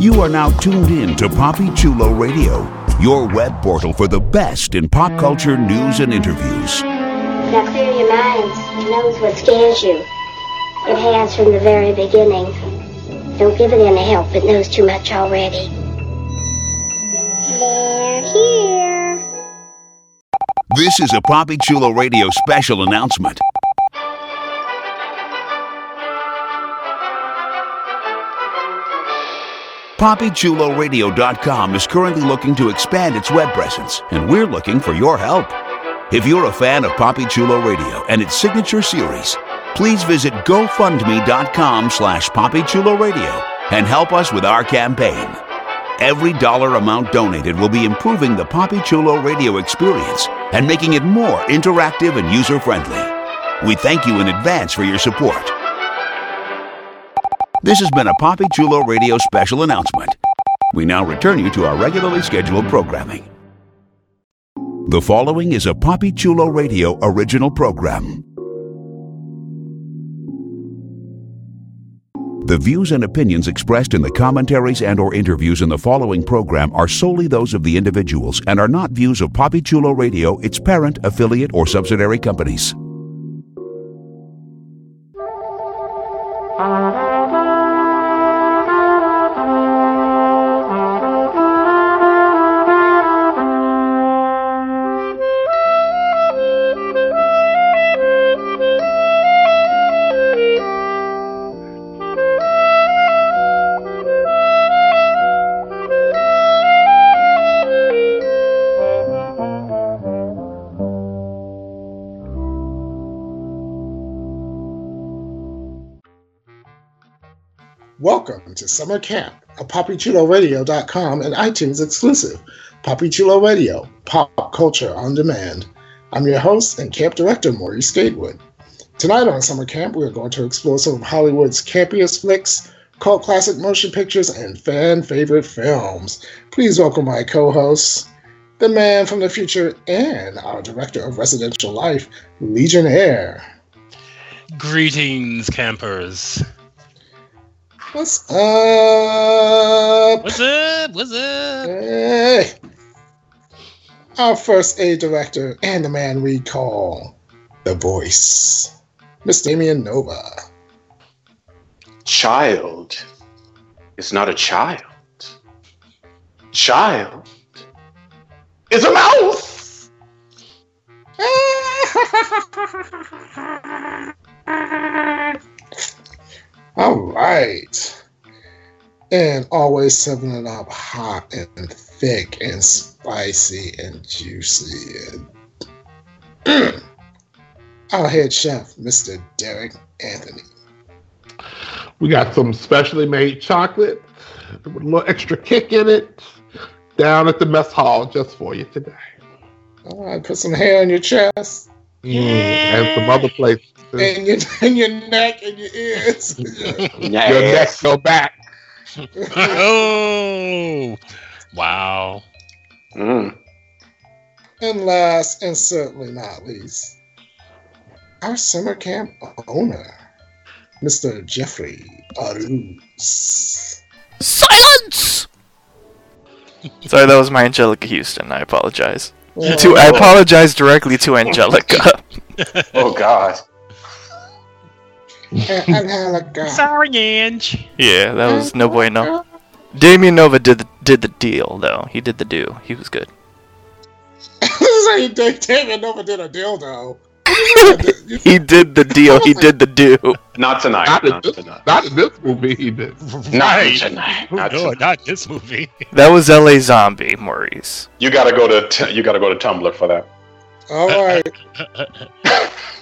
You are now tuned in to Poppy Chulo Radio, your web portal for the best in pop culture news and interviews. Now clear your minds. It knows what scares you. It has from the very beginning. Don't give it any help. It knows too much already. They're here. This is a Poppy Chulo Radio special announcement. PoppyChuloRadio.com is currently looking to expand its web presence, and we're looking for your help. If you're a fan of Poppy Chulo Radio and its signature series, please visit GoFundMe.com slash PoppyChuloRadio and help us with our campaign. Every dollar amount donated will be improving the Poppy Chulo Radio experience and making it more interactive and user-friendly. We thank you in advance for your support. This has been a Poppy Chulo Radio special announcement. We now return you to our regularly scheduled programming. The following is a Poppy Chulo Radio original program. The views and opinions expressed in the commentaries and or interviews in the following program are solely those of the individuals and are not views of Poppy Chulo Radio, its parent, affiliate, or subsidiary companies. Summer Camp, a PoppyChuloRadio.com and iTunes exclusive. Poppy Chulo Radio, pop culture on demand. I'm your host and camp director, Maurice Gatewood. Tonight on Summer Camp, we're going to explore some of Hollywood's campiest flicks, cult classic motion pictures, and fan favorite films. Please welcome my co hosts, the man from the future and our director of residential life, Legionnaire. Greetings, campers. What's up? What's up? What's up? Hey. Our first aid director and the man we call the voice, Miss Damien Nova. Child is not a child. Child is a mouse. All right. And always serving it up hot and thick and spicy and juicy. And our head chef, Mr. Derek Anthony. We got some specially made chocolate with a little extra kick in it down at the mess hall just for you today. All right, put some hair on your chest. Mm, and some other places. And your, and your neck and your ears. Your neck go back. oh, wow. Mm. and last and certainly not least, our summer camp owner, Mr. Jeffrey Aruz. Silence! Sorry, that was my Anjelica Huston. I apologize. Well, To I apologize directly to Anjelica. Oh God. And- Anjelica. Sorry, Ange. yeah, that was no bueno. Damien Nova did the, did the deal though. He did the do. He was good. Say Dave David never did a dildo. He did the deal. He did the do. Not tonight. Not Not this, tonight. not in this movie, he did. Not Right. tonight. Not no, tonight. not this movie. That was L.A. Zombie, Maurice. You gotta go to t- you gotta go to Tumblr for that. All right.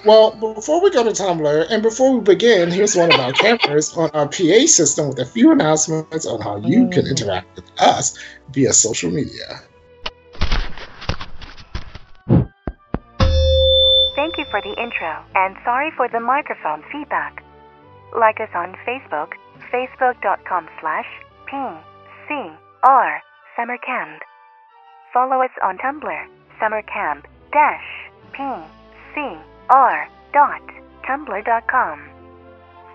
Well, before we go to Tumblr and before we begin, here's one of our campers on our PA system with a few announcements on how you can mm. interact with us via social media. Thank you for the intro, and sorry for the microphone feedback. Like us on Facebook, facebook.com slash PCR Summercamp. Follow us on Tumblr, summercamp dash PCR dot tumblr.com.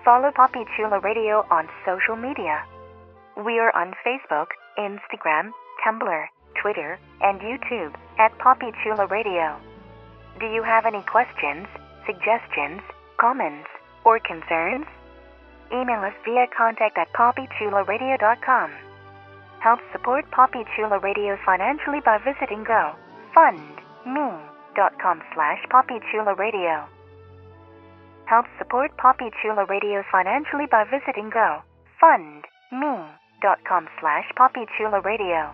Follow Poppy Chula Radio on social media. We are on Facebook, Instagram, Tumblr, Twitter, and YouTube at Poppy Chula Radio. Do you have any questions, suggestions, comments, or concerns? Email us via contact at poppychularadio.com. Help support Poppy Chula Radio financially by visiting gofundme.com slash poppychularadio. Help support Poppy Chula Radio financially by visiting gofundme.com slash poppychularadio.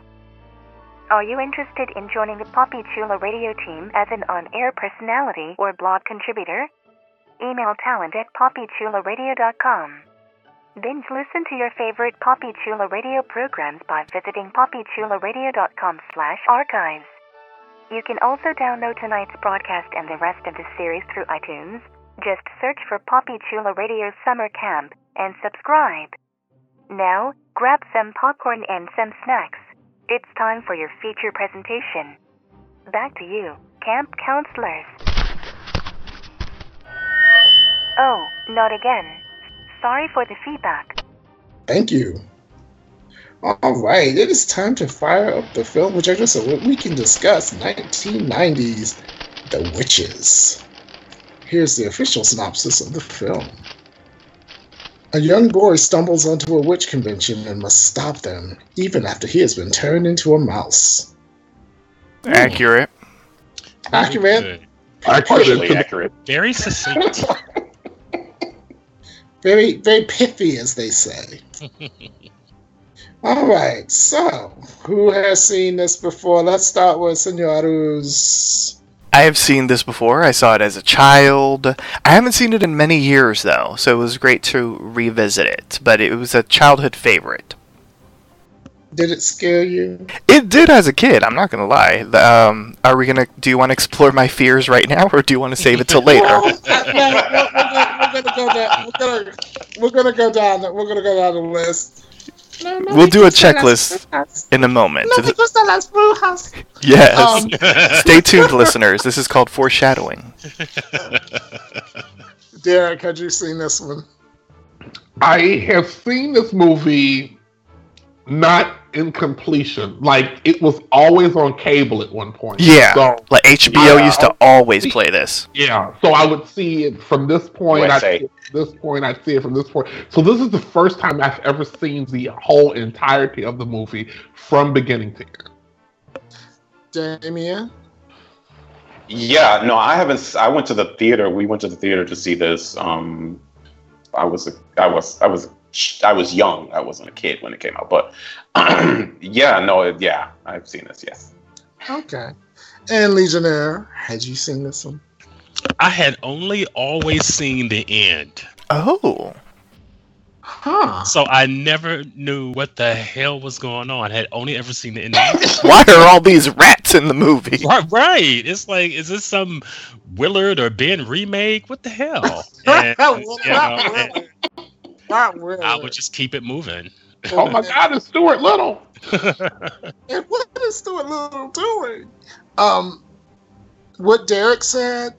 Are you interested in joining the Poppy Chula radio team as an on-air personality or blog contributor? Email talent at poppychularadio.com. Binge listen to your favorite Poppy Chula radio programs by visiting poppychularadio.com slash archives. You can also download tonight's broadcast and the rest of the series through iTunes. Just search for Poppy Chula Radio Summer Camp and subscribe. Now, grab some popcorn and some snacks. It's time for your feature presentation. Back to you, camp counselors. Oh, not again. Sorry for the feedback. Thank you. All right, it is time to fire up the film, which I guess we can discuss 1990s The Witches. Here's the official synopsis of the film. A young boy stumbles onto a witch convention and must stop them, even after he has been turned into a mouse. Accurate. Accurate? Good. Partially accurate. Very succinct. Very, very pithy, as they say. All right, so who has seen this before? Let's start with Senorus. I have seen this before. I saw it as a child. I haven't seen it in many years, though, so it was great to revisit it. But it was a childhood favorite. Did it scare you? It did as a kid. I'm not gonna lie. Um, are we gonna? Do you want to explore my fears right now, or do you want to save it till later? Well, we're, gonna, we're gonna go down. We're gonna, we're gonna go down. We're gonna go down the list. No, no, We'll do a because the last checklist In a moment. No, because the last Brujas. Yes. Um, Stay tuned, listeners. This is called foreshadowing. Derek, had you seen this one? I have seen this movie not in completion. Like it was always on cable at one point. Yeah. So Like HBO Yeah. used to always play this. yeah. So I would see it from this point. I USA. see it from this point. I'd see it from this point. So this is the first time I've ever seen the whole entirety of the movie from beginning to end. Damien? Yeah, no, I haven't. I went to the theater. We went to the theater to see this. Um, I was, a, I was, I was, I was young. I wasn't a kid when it came out, but yeah, no, it- yeah, I've seen this. Yes. Okay. And Legionnaire, had you seen this one? I had only always seen the end. Oh. Huh. So I never knew what the hell was going on. I had only ever seen the end. Why are all these rats in the movie? right, right. It's like, is this some Willard or Ben remake? What the hell? And, you know, really. Not really. I would just keep it moving. Oh my God, it's Stuart Little. And what is Stuart Little doing? Um, what Derek said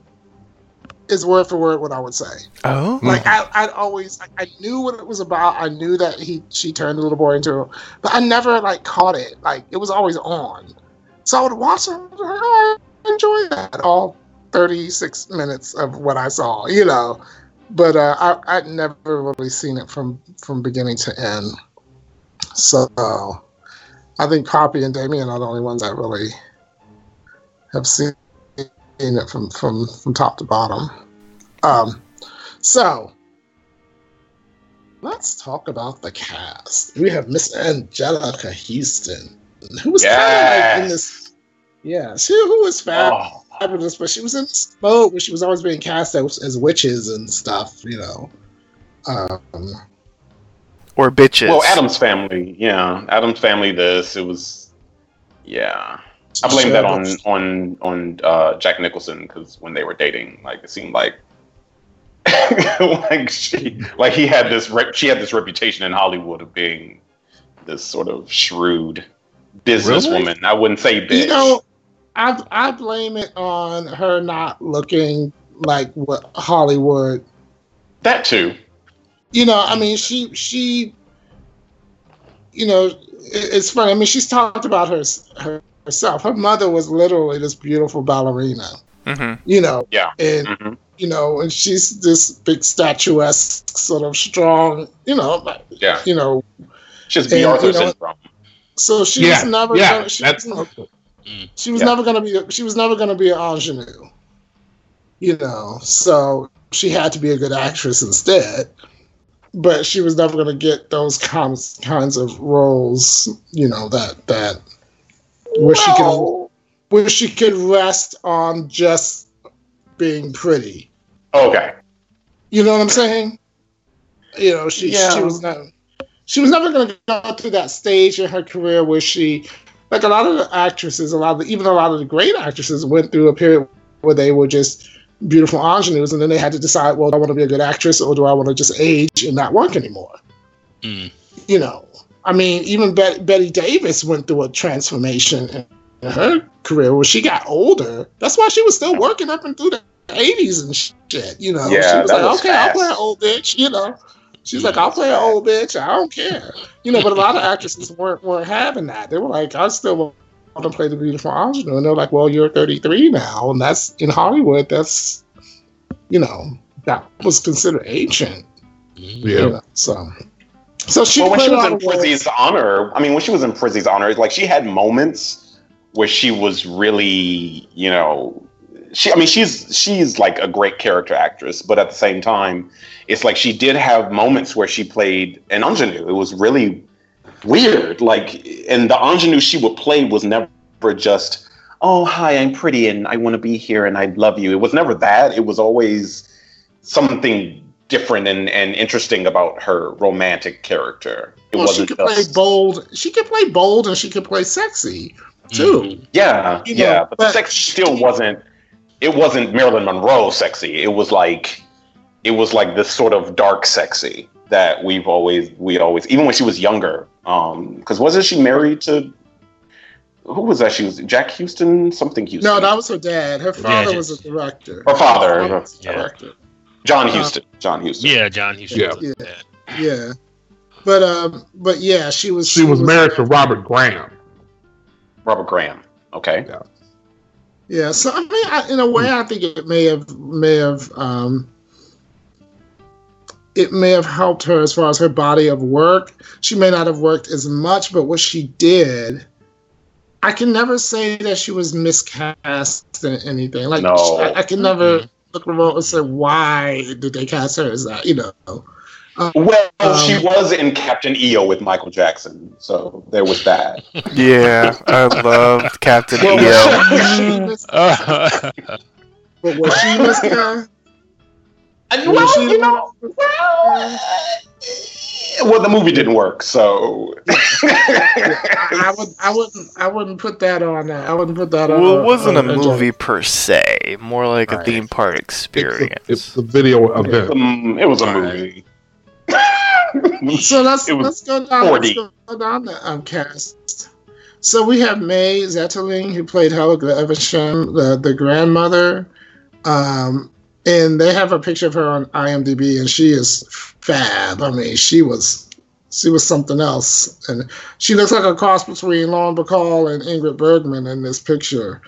is word for word what I would say. Oh. Like I, I'd always, I, I knew what it was about. I knew that he, she turned the little boy into, but I never like caught it. Like it was always on, so I would watch it. and like, oh, I enjoy that all thirty six minutes of what I saw, you know. But uh, I, I'd never really seen it from from beginning to end. So I think Poppy and Damien are the only ones that really have seen it from from from top to bottom. Um, so let's talk about the cast. We have Miss Anjelica Huston, who was kind of like in this. Yeah, she who was fab- Oh, fabulous, but she was in this mode where she was always being cast as, as witches and stuff. You know. Um, Or bitches. well, Addams family. Yeah, Addams family. This it was. Yeah, I blame that on on on uh, Jack Nicholson because when they were dating, like it seemed like. like she, like he had this, rep- she had this reputation in Hollywood of being this sort of shrewd businesswoman. I wouldn't say bitch. You know, I I blame it on her not looking like what Hollywood that too. you know i mean she she you know, it's funny. I mean, she's talked about her, her herself. Her mother was literally this beautiful ballerina. Mm-hmm. You know, Yeah. and Mhm. you know, and she's this big statuesque, sort of strong. You know, Yeah. you know. She's B. And, Arthur you know, syndrome. So she's yeah, never. yeah, gonna, she that's was, Mm. she was Yeah. never gonna be. She was never gonna be an ingenue. You know, so she had to be a good actress instead. But she was never gonna get those kinds kinds of roles. You know that that where she could where she could rest on just being pretty. Okay. You know what I'm saying? You know, she Yeah. she was never she was never going to go through that stage in her career where she, like a lot of the actresses, a lot of the, even a lot of the great actresses went through a period where they were just beautiful ingenues, and then they had to decide, well, do I want to be a good actress or do I want to just age and not work anymore? Mm. You know, I mean, even Bet- Bette Davis went through a transformation in, in her career where she got older. That's why she was still working up and through the 80s and shit. You know, Yeah, she was like, was okay, I'll play an old bitch. You know, she's like, I'll play an old bitch. I don't care. You know, but a lot of actresses weren't weren't having that. They were like, I still want to play the beautiful ingenue, and they're like, well, you're 33 now, and that's in Hollywood. That's you know, that was considered ancient. Mm. you Yeah. know, so. So she well, when she was in of. Prizzi's honor, I mean, when she was in Prizzi's honor, like she had moments where she was really, you know, she. I mean, she's she's like a great character actress, but at the same time, it's like she did have moments where she played an ingenue. It was really weird, like, and the ingenue she would play was never just, oh hi, I'm pretty and I want to be here and I love you. It was never that. It was always something different and, and interesting about her romantic character. It well, she wasn't could play bold. She could play bold, and she could play sexy too. Mhm. yeah, you know, yeah, but, the but sex still wasn't. It wasn't Marilyn Monroe sexy. It was like, it was like this sort of dark sexy that we've always we always even when she was younger. Um, because wasn't she married to? Who was that? She was Jack Huston, something Huston. No, that was her dad. Her father Yeah. was a director. Her father. Her father was a Yeah. director. John Uh, Huston. John Huston. Yeah, John Huston. Yeah. Yeah. Yeah, but um, but yeah, she was. She was married to Robert Graham. Robert Graham. Okay. Yeah, so I mean, I, in a way, I think it may have may have um, it may have helped her as far as her body of work. She may not have worked as much, but what she did, I can never say that she was miscast in anything. Like, No. I, I can never look remote and say why did they cast her as that. You know, Well, Um, she was in Captain EO with Michael Jackson, so there was that. Yeah, I loved Captain Well, EO. was she mis- Uh, but was she miscast? And, Was she- well, you know, well, well, the movie didn't work, so. I, I would, I wouldn't, I wouldn't put that on. Uh, I wouldn't put that on. Well, it wasn't a on- on- movie per se, more like a Right. theme park It's a, experience. it's a video event. It was a Right. movie. So let's let's go down. Let's go down the um, cast. So we have Mai Zetterling, who played Helga Eversham, the the grandmother, um, and they have a picture of her on IMDb, and she is fab. I mean, she was she was something else, and she looks like a cross between Lauren Bacall and Ingrid Bergman in this picture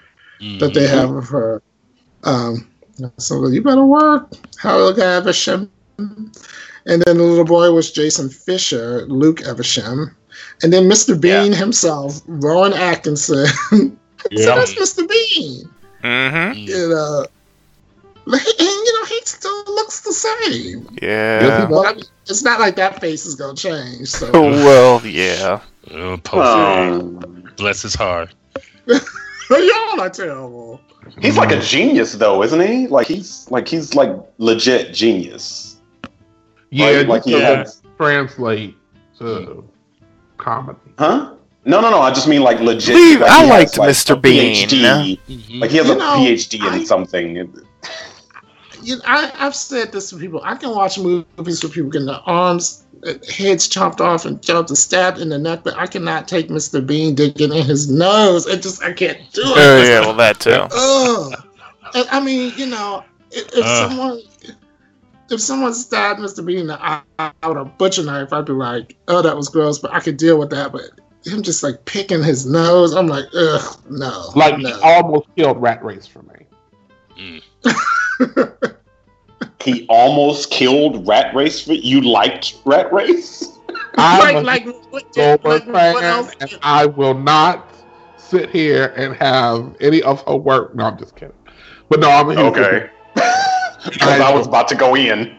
that they have of her. Um, so you better work, Helga Eversham. And then the little boy was Jasen Fisher, Luke Eversham. And then Mr. Bean himself, Rowan Atkinson. so Yeah. that's Mr. Bean. Mm-hmm. You know, and you know, he still looks the same. Yeah. But I mean, it's not like that face is gonna change. So well, yeah. Oh, Um, Bless his heart. y'all are terrible. he's like a genius, though, isn't he? Like he's like he's like legit genius. Yeah, Right, like you he can has- translate to comedy. Huh? No, no, no. I just mean like legit. Leave- like, I liked has, like, Mr. a Bean. PhD. Like he has You a know, PhD in I- something. You know, I, I've said this to people. I can watch movies where people getting their arms, uh, heads chopped off and jumped and stabbed in the neck, but I cannot take Mr. Bean digging in his nose. It just I can't do it. Oh, yeah, well, that too. Ugh. And, I mean, you know, if, if Uh. someone if someone stabbed Mr. Bean in the eye with a butcher knife, I'd be like, oh, that was gross, but I could deal with that. But him just like picking his nose, I'm like, ugh, no. Like he no. almost killed Rat Race for me. Mm. He almost killed Rat Race. For, you liked Rat Race? I'm like, a like, what, Goldberg like, what fan, else? and I will not sit here and have any of her work. No, I'm just kidding. But no, I'm Okay. Because I was about to go in.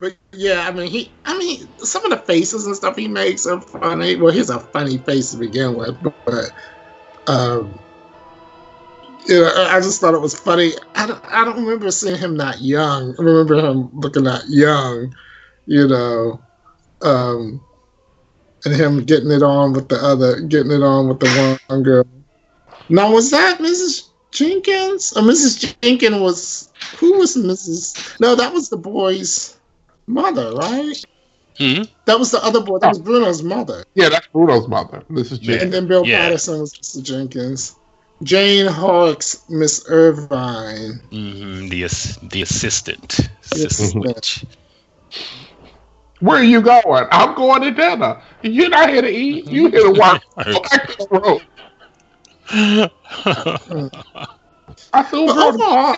But yeah, I mean, he, I mean, some of the faces and stuff he makes are funny. Well, he's a funny face to begin with, but, um, you know, I I just thought it was funny. I don't, I don't remember seeing him not young. I remember him looking that young, you know, um, and him getting it on with the other, getting it on with the one girl. Now, was that Mrs. Jenkins? Or Mrs. Jenkins was who was Mrs. No, that was the boy's mother, right? Hmm? That was the other boy. That was Bruno's mother. Yeah, that's Bruno's mother. This is And then Bill Yeah. Paterson was Mr. Jenkins. Jane Horrocks, Miss Irvine. hmm The ass- the assistant. Yes. assistant. Where are you going? I'm going to dinner. You're not here to eat. You here to work. Go back to the road. I feel good. overall,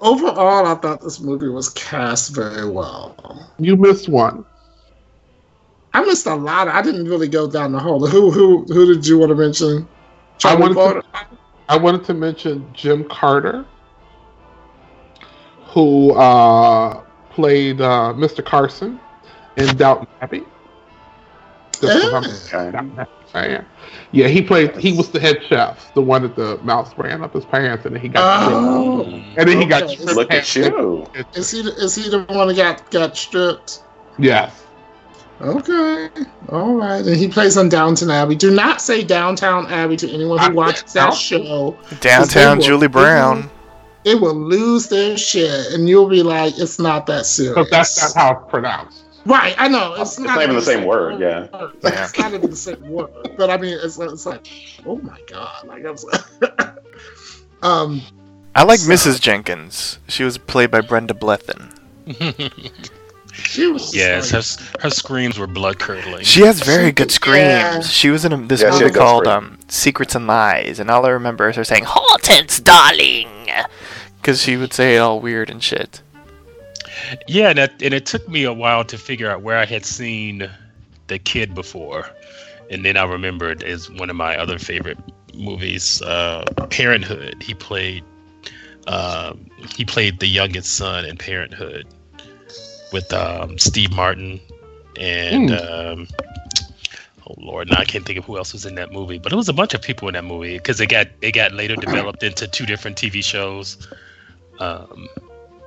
overall, I thought this movie was cast very well. You missed one. I missed a lot. I didn't really go down the whole. Who who who did you want to mention? I wanted, Porter? to, I wanted to mention Jim Carter, who uh, played uh, Mr. Carson in Downton Abbey. Just 'cause I'm a Okay. Downton Abbey fan. Yeah, he played. He was the head chef, the one that the mouse ran up his pants, and then he got Oh. stripped. and then he got Okay. stripped Look at you. Is he the, is he the one that got got stripped? Yes. Okay, all right. And he plays on Downton Abbey. Do not say Downtown Abbey to anyone who I- watches that show. Downtown will- Julie Brown. They will lose their shit, and you'll be like, "It's not that serious." Because that's not how it's pronounced. Right. I know it's, It's not even the same word, yeah. Yeah. It's not even the same word, but I mean, it's, it's like, oh my god, like I'm. so- um, I like So- Mrs. Jenkins. She was played by Brenda Blethyn. she was. yes, her, like, s- her screams were blood curdling. She has very good screams. Yeah. She was in a, this Yeah, movie called um, Secrets and Lies, and all I remember is her saying "Hortense, darling," because she would say it all weird and shit. Yeah, and it, and it took me a while to figure out where I had seen the kid before, and then I remembered as one of my other favorite movies, uh, Parenthood. He played um, he played the youngest son in Parenthood with um, Steve Martin and um, oh lord, now I can't think of who else was in that movie, but it was a bunch of people in that movie because it got it got later developed into two different TV shows. Um,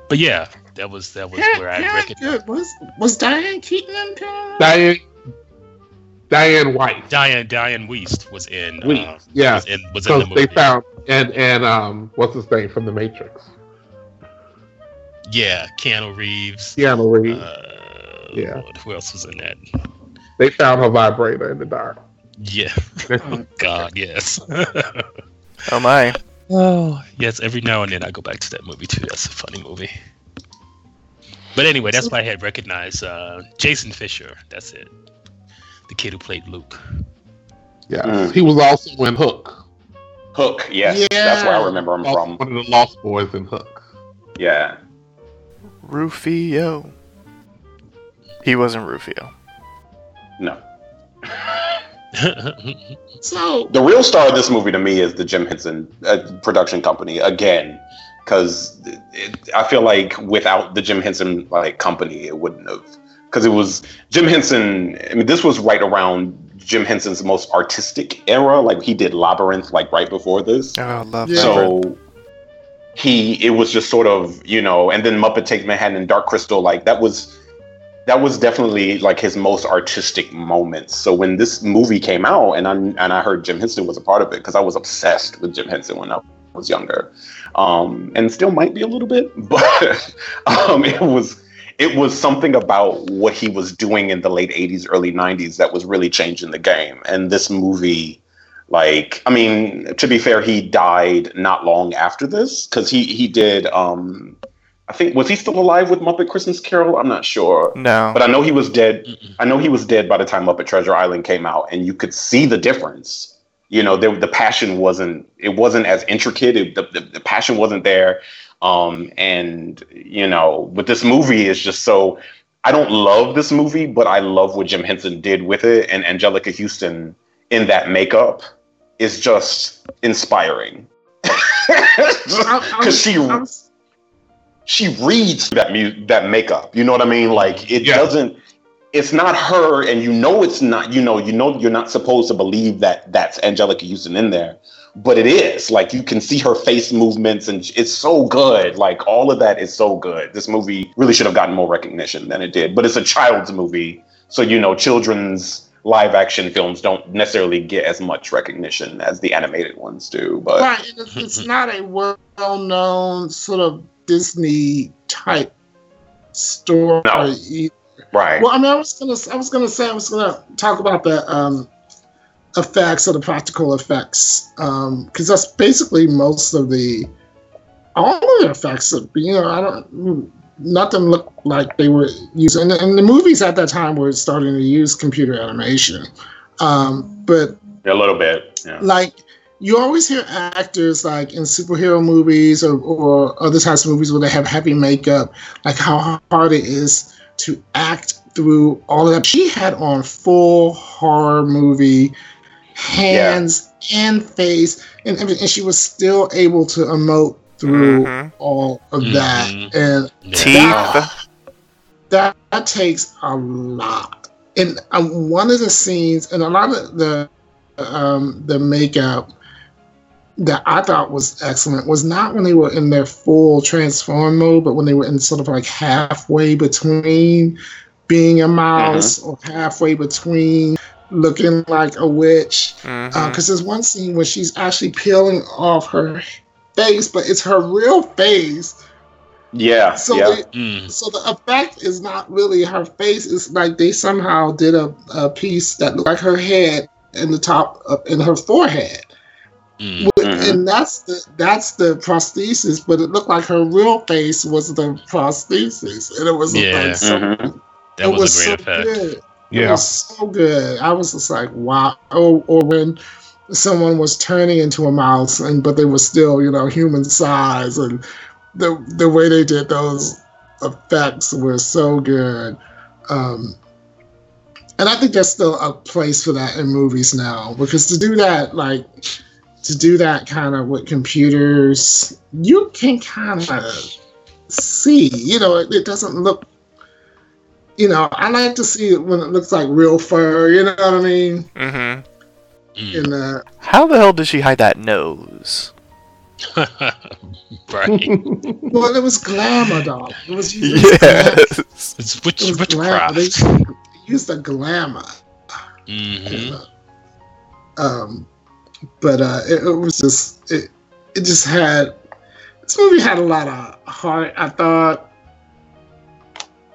but yeah, that was that was yeah, where I yeah, recognized good. Was was Diane Keaton in Parenthood? Diane, Diane White. Diane Diane Wiest was in Wiest, uh, yeah. was in, was in the Because movie. they found and and um what's his name from the Matrix? yeah, Keanu Reeves. Keanu Reeves. Uh, Yeah. Lord, who else was in that? they found her vibrator in the dark. Yeah. oh God, yes. Oh my! oh yes. Every now and then I go back to that movie too. That's a funny movie. But anyway, that's why I had recognized uh, Jasen Fisher. That's it. The kid who played Luke. Yeah, Mm. he was also in Hook. Hook, yes. That's where I remember him Also from. one of the Lost Boys in Hook. Yeah. Rufio. He wasn't Rufio. No. So The real star of this movie to me is the Jim Henson uh, production company again, because I feel like without the Jim Henson like company, it wouldn't have. Because it was Jim Henson. I mean, this was right around Jim Henson's most artistic era. Like he did Labyrinth, like right before this. Oh, I love Yeah. So he, it was just sort of, you know, and then Muppet Takes Manhattan and Dark Crystal, like that was, that was definitely like his most artistic moments. So when this movie came out, and I and I heard Jim Henson was a part of it because I was obsessed with Jim Henson when I was younger, um, and still might be a little bit, but um, it was. It was something about what he was doing in the late 80s, early 90s that was really changing the game. And this movie Like, I mean, to be fair, he died not long after this because he he did. um I think was he still alive with Muppet Christmas Carol? I'm not sure. No, but I know he was dead. I know he was dead by the time Muppet Treasure Island came out, and you could see the difference. You know, there, the passion wasn't it wasn't as intricate. It, the, the, the passion wasn't there. Um, and you know, with this movie, is just so. I don't love this movie, but I love what Jim Henson did with it, and Anjelica Huston in that makeup is just inspiring. Because she I'm- she reads that mu- that makeup. You know what I mean? Like it Yeah. doesn't. It's not her, and you know it's not. You know, you know you're not supposed to believe that that's Anjelica Huston in there, but it is. Like you can see her face movements, and it's so good. Like all of that is so good. This movie really should have gotten more recognition than it did. But it's a child's movie, so you know children's live action films don't necessarily get as much recognition as the animated ones do. But right, it's, not a well-known sort of Disney type story. No. Right, Well, I mean, I was gonna, I was gonna say, I was gonna talk about the um, effects or the practical effects, because that's basically most of the, all of the effects. Of, you know, I don't, nothing looked like they were using, and, the- and the movies at that time were starting to use computer animation, um, but a little bit. Yeah. like you always hear actors like in superhero movies or, or other types of movies where they have heavy makeup, like how hard it is to act through all of that. She had on full horror movie hands and face and everything, and she was still able to emote through Mhm. all of Mhm. that. And teeth. that, that takes a lot. And um, one of the scenes, and a lot of the um, the makeup that I thought was excellent was not when they were in their full transform mode, but when they were in sort of like halfway between being a mouse mm-hmm. or halfway between looking like a witch. Mm-hmm. Uh, because there's one scene where she's actually peeling off her face, but it's her real face. Yeah, So yeah. they, Mm. so the effect is not really her face. It's like they somehow did a, a piece that looked like her head and the top of, in her forehead. Mm. Mhm. And that's the that's the prosthesis, but it looked like her real face was the prosthesis, and it was Yeah. like so, Mhm. That it was, was a great so effect. good. It Yeah. was so good. I was just like, wow. Or, or when someone was turning into a mouse, and but they were still, you know, human size, and the the way they did those effects were so good. Um, and I think there's still a place for that in movies now because to do that, like to do that kind of with computers, you can kind of see. You know, it, it doesn't look. You know, I like to see it when it looks like real fur. You know what I mean? Mm hmm. Mm. And uh, How the hell did she hide that nose? right. well, it was glamour, dog. It was, it was. Yes. It's It witch, was witchcraft. glamour. They used the glamour. hmm Um, but uh, it, it was just it. It just had this movie had a lot of heart. I thought,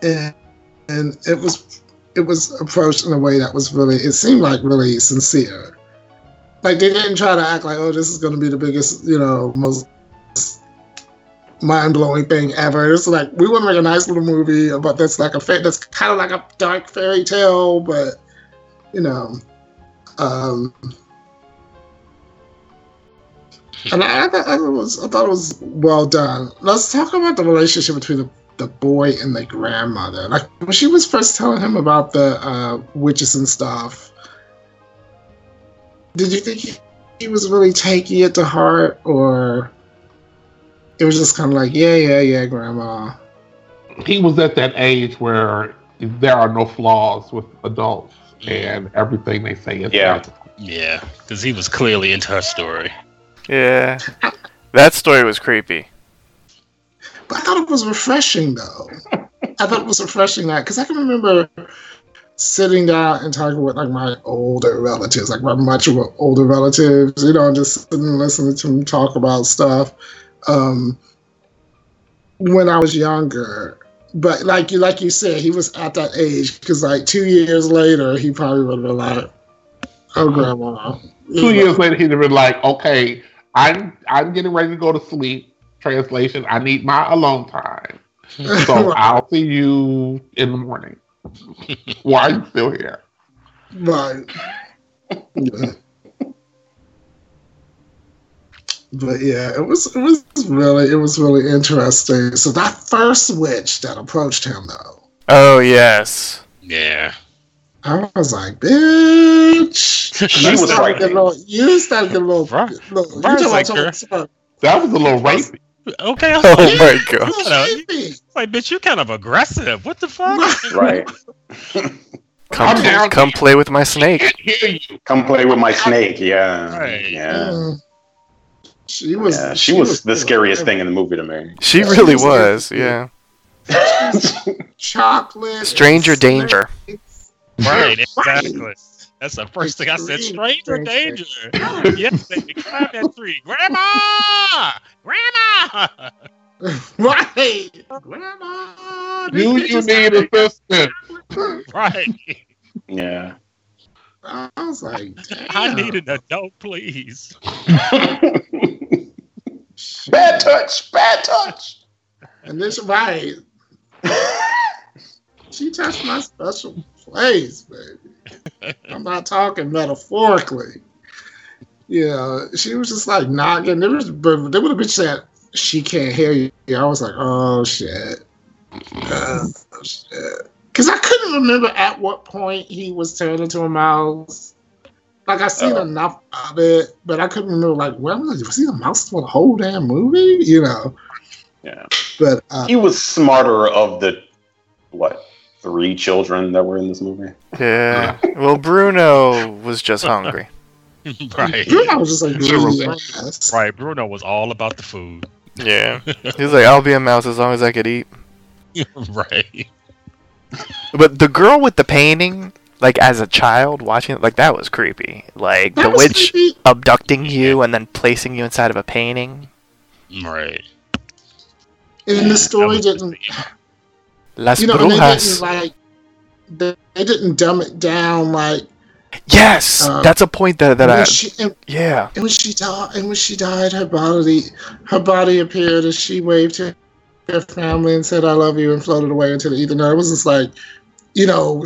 and and it was it was approached in a way that was really it seemed like really sincere. Like they didn't try to act like oh this is going to be the biggest you know most mind blowing thing ever. It's like we want to make a nice little movie about that's like a fa- that's kind of like a dark fairy tale, but you know. Um, and I, I, thought, it was, I thought it was well done. Let's talk about the relationship between the, the boy and the grandmother. Like when she was first telling him about the uh, witches and stuff, did you think he, he was really taking it to heart, or it was just kind of like, yeah, yeah, yeah, grandma? he was at that age where there are no flaws with adults and everything they say is Yeah. right. Yeah, because he was clearly into her story. Yeah. That story was creepy. But I thought it was refreshing, though. I thought it was refreshing that because I can remember sitting down and talking with like my older relatives, like my much older relatives, you know, and just sitting and listening to them talk about stuff um, when I was younger. But like you, like you said, he was at that age because like two years later, he probably would have been like, "Oh, grandma, Two years later, he'd have been like, "Okay, I'm I'm getting ready to go to sleep. Translation: I need my alone time, so I'll see you in the morning. Why are you still here?" Right. Yeah. But yeah, it was it was really it was really interesting. So that first witch that approached him though, Oh yes. Yeah. I was like, bitch. She You was started getting a little- You started getting a little. Right. little you like her. That was a little rapey. Okay. Oh my god. little creepy. Like, bitch, you kind of aggressive. What the fuck? Right. Come, I'm down. come play with my snake. Can't hear you. Come play with my snake. Yeah. Right. Yeah. She was. Yeah, she was the cool. scariest thing in the movie to me. She Yeah, really she was- was. Yeah. Chocolate. Stranger danger. snakes. Right, exactly. That's the first thing I said. Extreme Stranger danger. danger. yes, baby, climb that tree. Grandma! Grandma! right. Grandma. Do this you need assistance? Right. yeah. I was like, I need an adult, please. bad touch. Bad touch. And this right. She touched my special place, baby. I'm not talking metaphorically. Yeah, she was just like knocking. There was, but there would have been said she can't hear you. I was like, oh shit, oh shit. Because I couldn't remember at what point he was turned into a mouse. Like I seen Oh. enough of it, but I couldn't remember. Like, well, was he a mouse for the whole damn movie? You know. Yeah. But uh, He was smarter of the what three children that were in this movie. Yeah. Well, Bruno was just hungry. right. I was just like, greedy. Right. Bruno was all about the food. Yeah. He was like, I'll be a mouse as long as I could eat. right. But the girl with the painting, like as a child watching it, like that was creepy. Like That the witch creepy. abducting you and then placing you inside of a painting. Right. And the story That didn't, Las you know, and they didn't like, they, they didn't dumb it down like. Yes, Uh, that's a point that that when I. she, and, Yeah. and when she died, and when she died, her body, her body appeared as she waved to her family and said, "I love you," and floated away into the ether. No, it was just like, you know,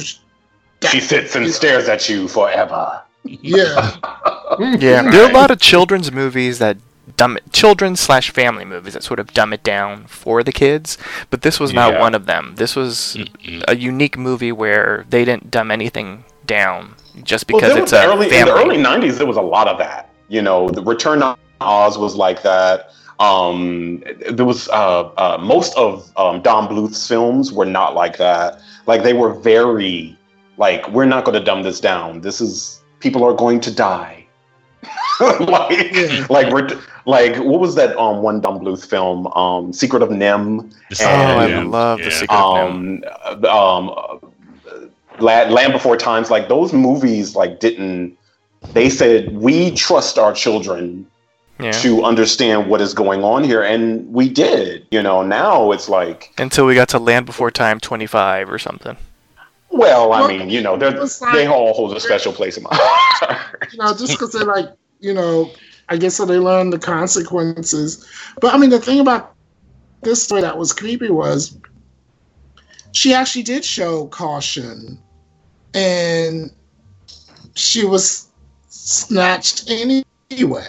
that- She sits and stares at you forever. yeah, Yeah, there are a lot of children's movies that dumb it, children's slash family movies that sort of dumb it down for the kids, but this was not Yeah. one of them. This was Mm-mm. a unique movie where they didn't dumb anything down just because there it's a early, in the early '90s. There was a lot of that. You know, the Return to Oz was like that. Um, there was uh, uh, most of um, Don Bluth's films were not like that. Like they were very like we're not going to dumb this down. This is people are going to die. like like we're like what was that um one Don Bluth film um Secret of NIMH oh, Silent I Yeah. Love the yeah. secret of NIMH. um, uh, um, Land, Land Before Times, like those movies, like didn't. They said we trust our children Yeah. to understand what is going on here, and we did. You know, now it's like, Until we got to Land Before Time 25 or something. well, I mean, you know, they're, like- they all hold a special place in my heart. you know, just because they're like, you know, I guess so they learned the consequences. But I mean, the thing about this story that was creepy was she actually did show caution, and she was snatched anyway.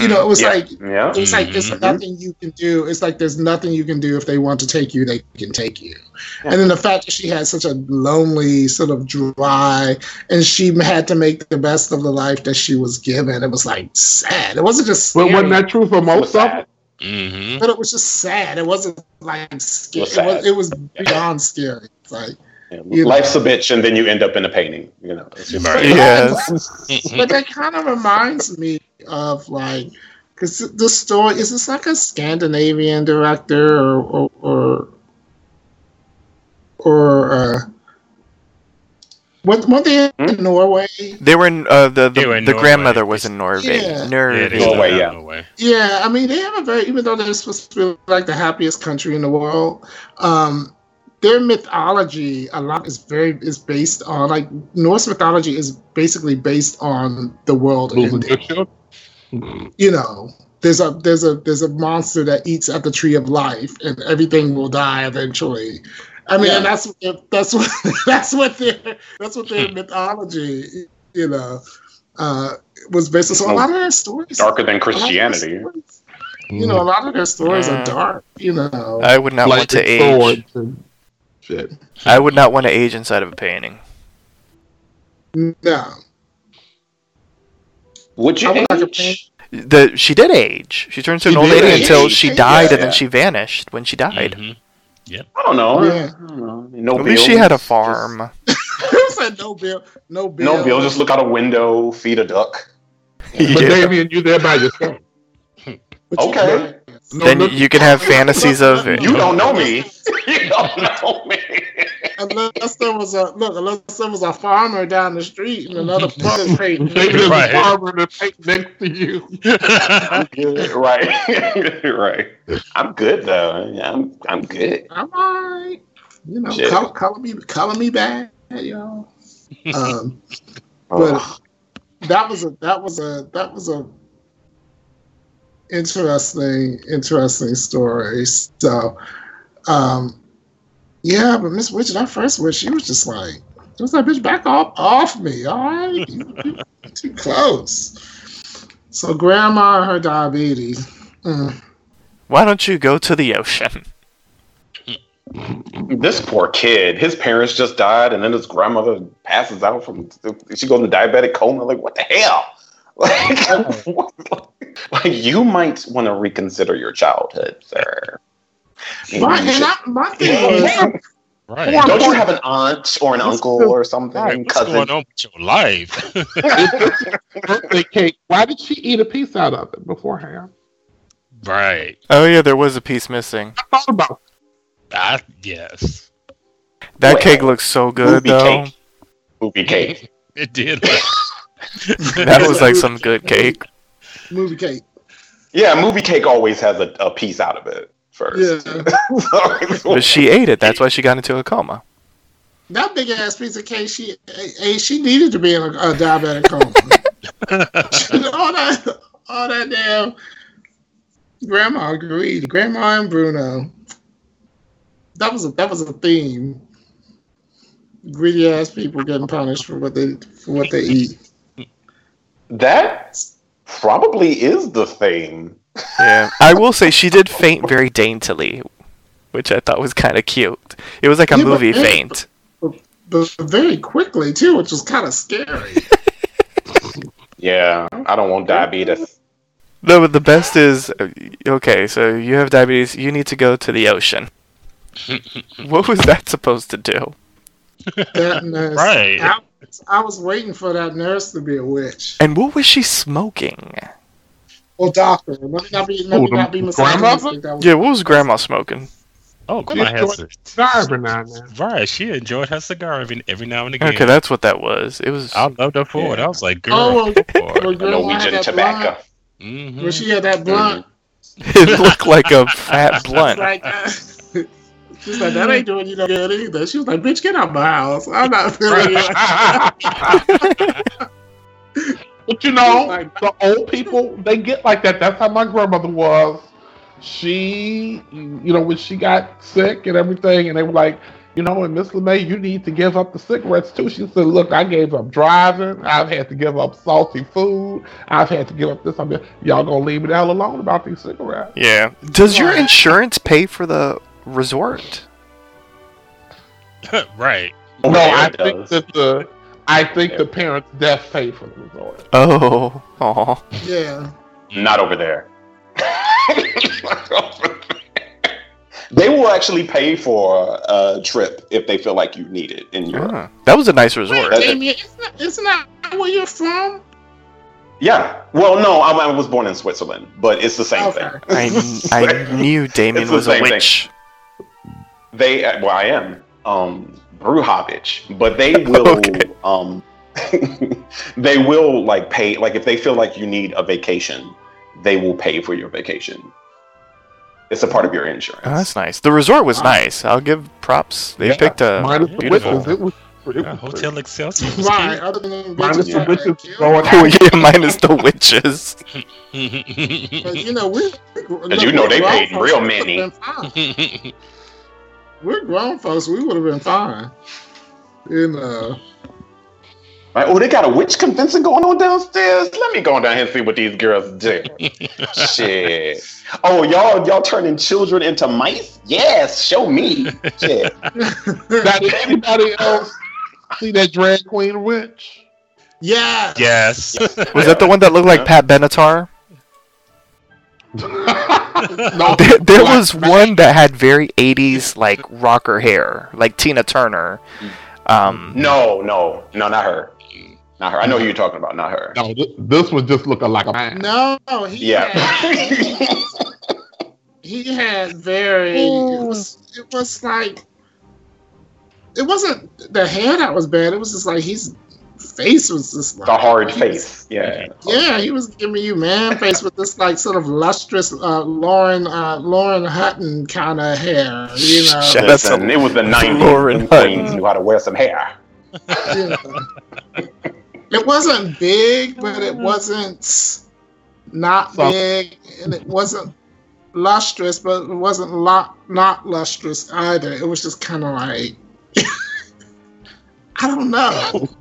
You know, it was Yeah. like yeah, it's like there's Mhm. nothing you can do. It's like there's nothing you can do if they want to take you, they can take you. And then the fact that she had such a lonely, sort of dry, and she had to make the best of the life that she was given. It was like sad. It wasn't just But scary, wasn't that true for most of sad. them? Mm-hmm. but it was just sad. It wasn't like scary. It was It was, it was beyond scary. It's like, Yeah. You know. Life's a bitch, and then you end up in a painting. You know, it's just Right. Yes. but that kind of reminds me of like because the story is this like a Scandinavian director or or or, or uh, what what they in Norway? They were in, uh, the, the, were in the Norway. grandmother was in Norway. Yeah. Norway. Yeah, Norway, yeah. Norway. Yeah, I mean they have a very even though they're supposed to be like the happiest country in the world, um, their mythology a lot is very is based on like Norse mythology is basically based on the world Losing ending. you know there's a there's a there's a monster that eats at the tree of life and everything will die eventually i mean Yeah. and that's what their- that's what that's what their that's what their mythology you know uh was based on so a lot of their stories Darker than a lot of their Christianity. you know a lot of their stories are dark you know I would not want to Like age. Swords and shit. I would not want to age inside of a painting. no Would you I would like a age? The she did age. She turned to an She old lady age. until she Yeah, died, and then she vanished when she died. Mhm. I don't know. Yeah. I don't know. No At least she had a farm. Who said no bill no bill no bill. Just look out a window, feed a duck. But Yeah. Damien, you there by yourself. But you- Okay. No, Then look- you can have fantasies of You don't know me. you don't know me. unless there was a look, unless there was a farmer down the street and another brother painting. Maybe there's Right. a farmer that's right next to you. I'm good. Right. right. I'm good though. Yeah, I'm I'm good. I'm alright. You know, Shit. color, color me, color me bad, y'all. Um, Oh, but that was a that was a that was a interesting interesting story. So, um, yeah, but Miss Witch, that first witch, she was just like, just that bitch back off off me, all right? You- you too close. So, grandma and her diabetes. Mm. Why don't you go to the ocean? this poor kid. His parents just died, and then his grandmother passes out from. She goes into diabetic coma. Like what the hell? Like, what- like you might want to reconsider your childhood, sir. Maybe My, you and I, my thing was, right. Don't you have an aunt or an uncle or something? Right. What's cousin? going on with your life? Birthday cake. Why did she eat a piece out of it beforehand? right. Oh yeah, there was a piece missing. I thought about I, yes. That Well, cake looks so good movie though. cake. Movie cake. It did. That was like some good cake. movie cake. Yeah, movie cake always has a, a piece out of it first. Yeah. But she ate it. That's why she got into a coma. That big ass piece of cake, she ate, she needed to be in a, a diabetic coma. all that, all that damn. Grandma agreed. Grandma and Bruno. That was a that was a theme. Greedy ass people getting punished for what they for what they eat. that probably is the thing. Yeah, I will say she did faint very daintily, which I thought was kind of cute. It was like a Yeah, movie it- faint. But very quickly too, which was kind of scary. Yeah, I don't want diabetes. No, but the best is uh, okay. So you have diabetes. You need to go to the ocean. what was that supposed to do? That nurse, Right. I, I was waiting for that nurse to be a witch. And what was she smoking? Well, doctor, let me not be let Oh, me the not be grandmother? misogynistic. Yeah, what was Grandma smoking? Oh, Grandma She's has a, cigar every now and then. right. She enjoyed her cigar every, every now and again. Okay, that's what that was. It was. I loved her for it. I was like, girl. Oh, well, go for well, it. grandma Norwegian that tobacco. Mhm. Where she had that blunt. it looked like a fat blunt. like, uh, she's like, that ain't doing you no good either. She was like, bitch, get out my house. I'm not feeling you. But you know, Like- the old people, they get like that. That's how my grandmother was. She, you know, when she got sick and everything, and they were like, you know, and Miss LeMay, you need to give up the cigarettes too. She said, look, I gave up driving. I've had to give up salty food. I've had to give up this. I'm just, y'all gonna leave me the hell alone about these cigarettes. Yeah. Does your insurance pay for the resort? right. No, oh, Yeah, I think does. that the, I think the parents' death paid for the resort. Oh. Yeah. Not over there. they will actually pay for a trip if they feel like you need it in Europe. Ah, that was a nice resort. That's it. Damien, isn't that, isn't that where you're from? Yeah. Well, no, I, I was born in Switzerland, but it's the same Okay. thing. I, I knew Damien was a same thing. witch. They, well, I am um, Bruhavich, but they will, Okay. um, they will like pay. Like if they feel like you need a vacation, they will pay for your vacation. It's a part of your insurance. Oh, that's nice. The resort was Wow. nice. I'll give props. They Yeah, picked a minus beautiful. witches. It was, it Yeah, Hotel Excelsior. Right, other than minus bitches the witches going Oh yeah, minus the witches. But you know, we Because you know they paid real money. We're grown folks. We would have been fine. You uh. Like, oh, they got a witch convention going on downstairs. Let me go down here and see what these girls do. Shit. Oh, y'all, y'all turning children into mice? Yes, show me. Shit. Now, did anybody else see that drag queen witch? yeah. yes. Was that the one that looked like Pat Benatar? no, There, there Black- was one that had very 80s like rocker hair, like Tina Turner. Um, No, no, no, not her. Not her. I know who you're talking about. Not her. No, th- this was just looking like a man. No, he Yeah. had, he had very. It was, it was like. It wasn't the hair that was bad. It was just like his face was just like the hard he was- face. Yeah. Yeah, he was giving you man face with this like sort of lustrous uh, Lauren uh, Lauren Hutton kind of hair. You know, Shut That's Listen, a- it was the 90s. Lauren Hutton. queens knew how to wear some hair. you know. It wasn't big, but it wasn't not So- big, and it wasn't lustrous, but it wasn't lo- not lustrous either. It was just kind of like I don't know.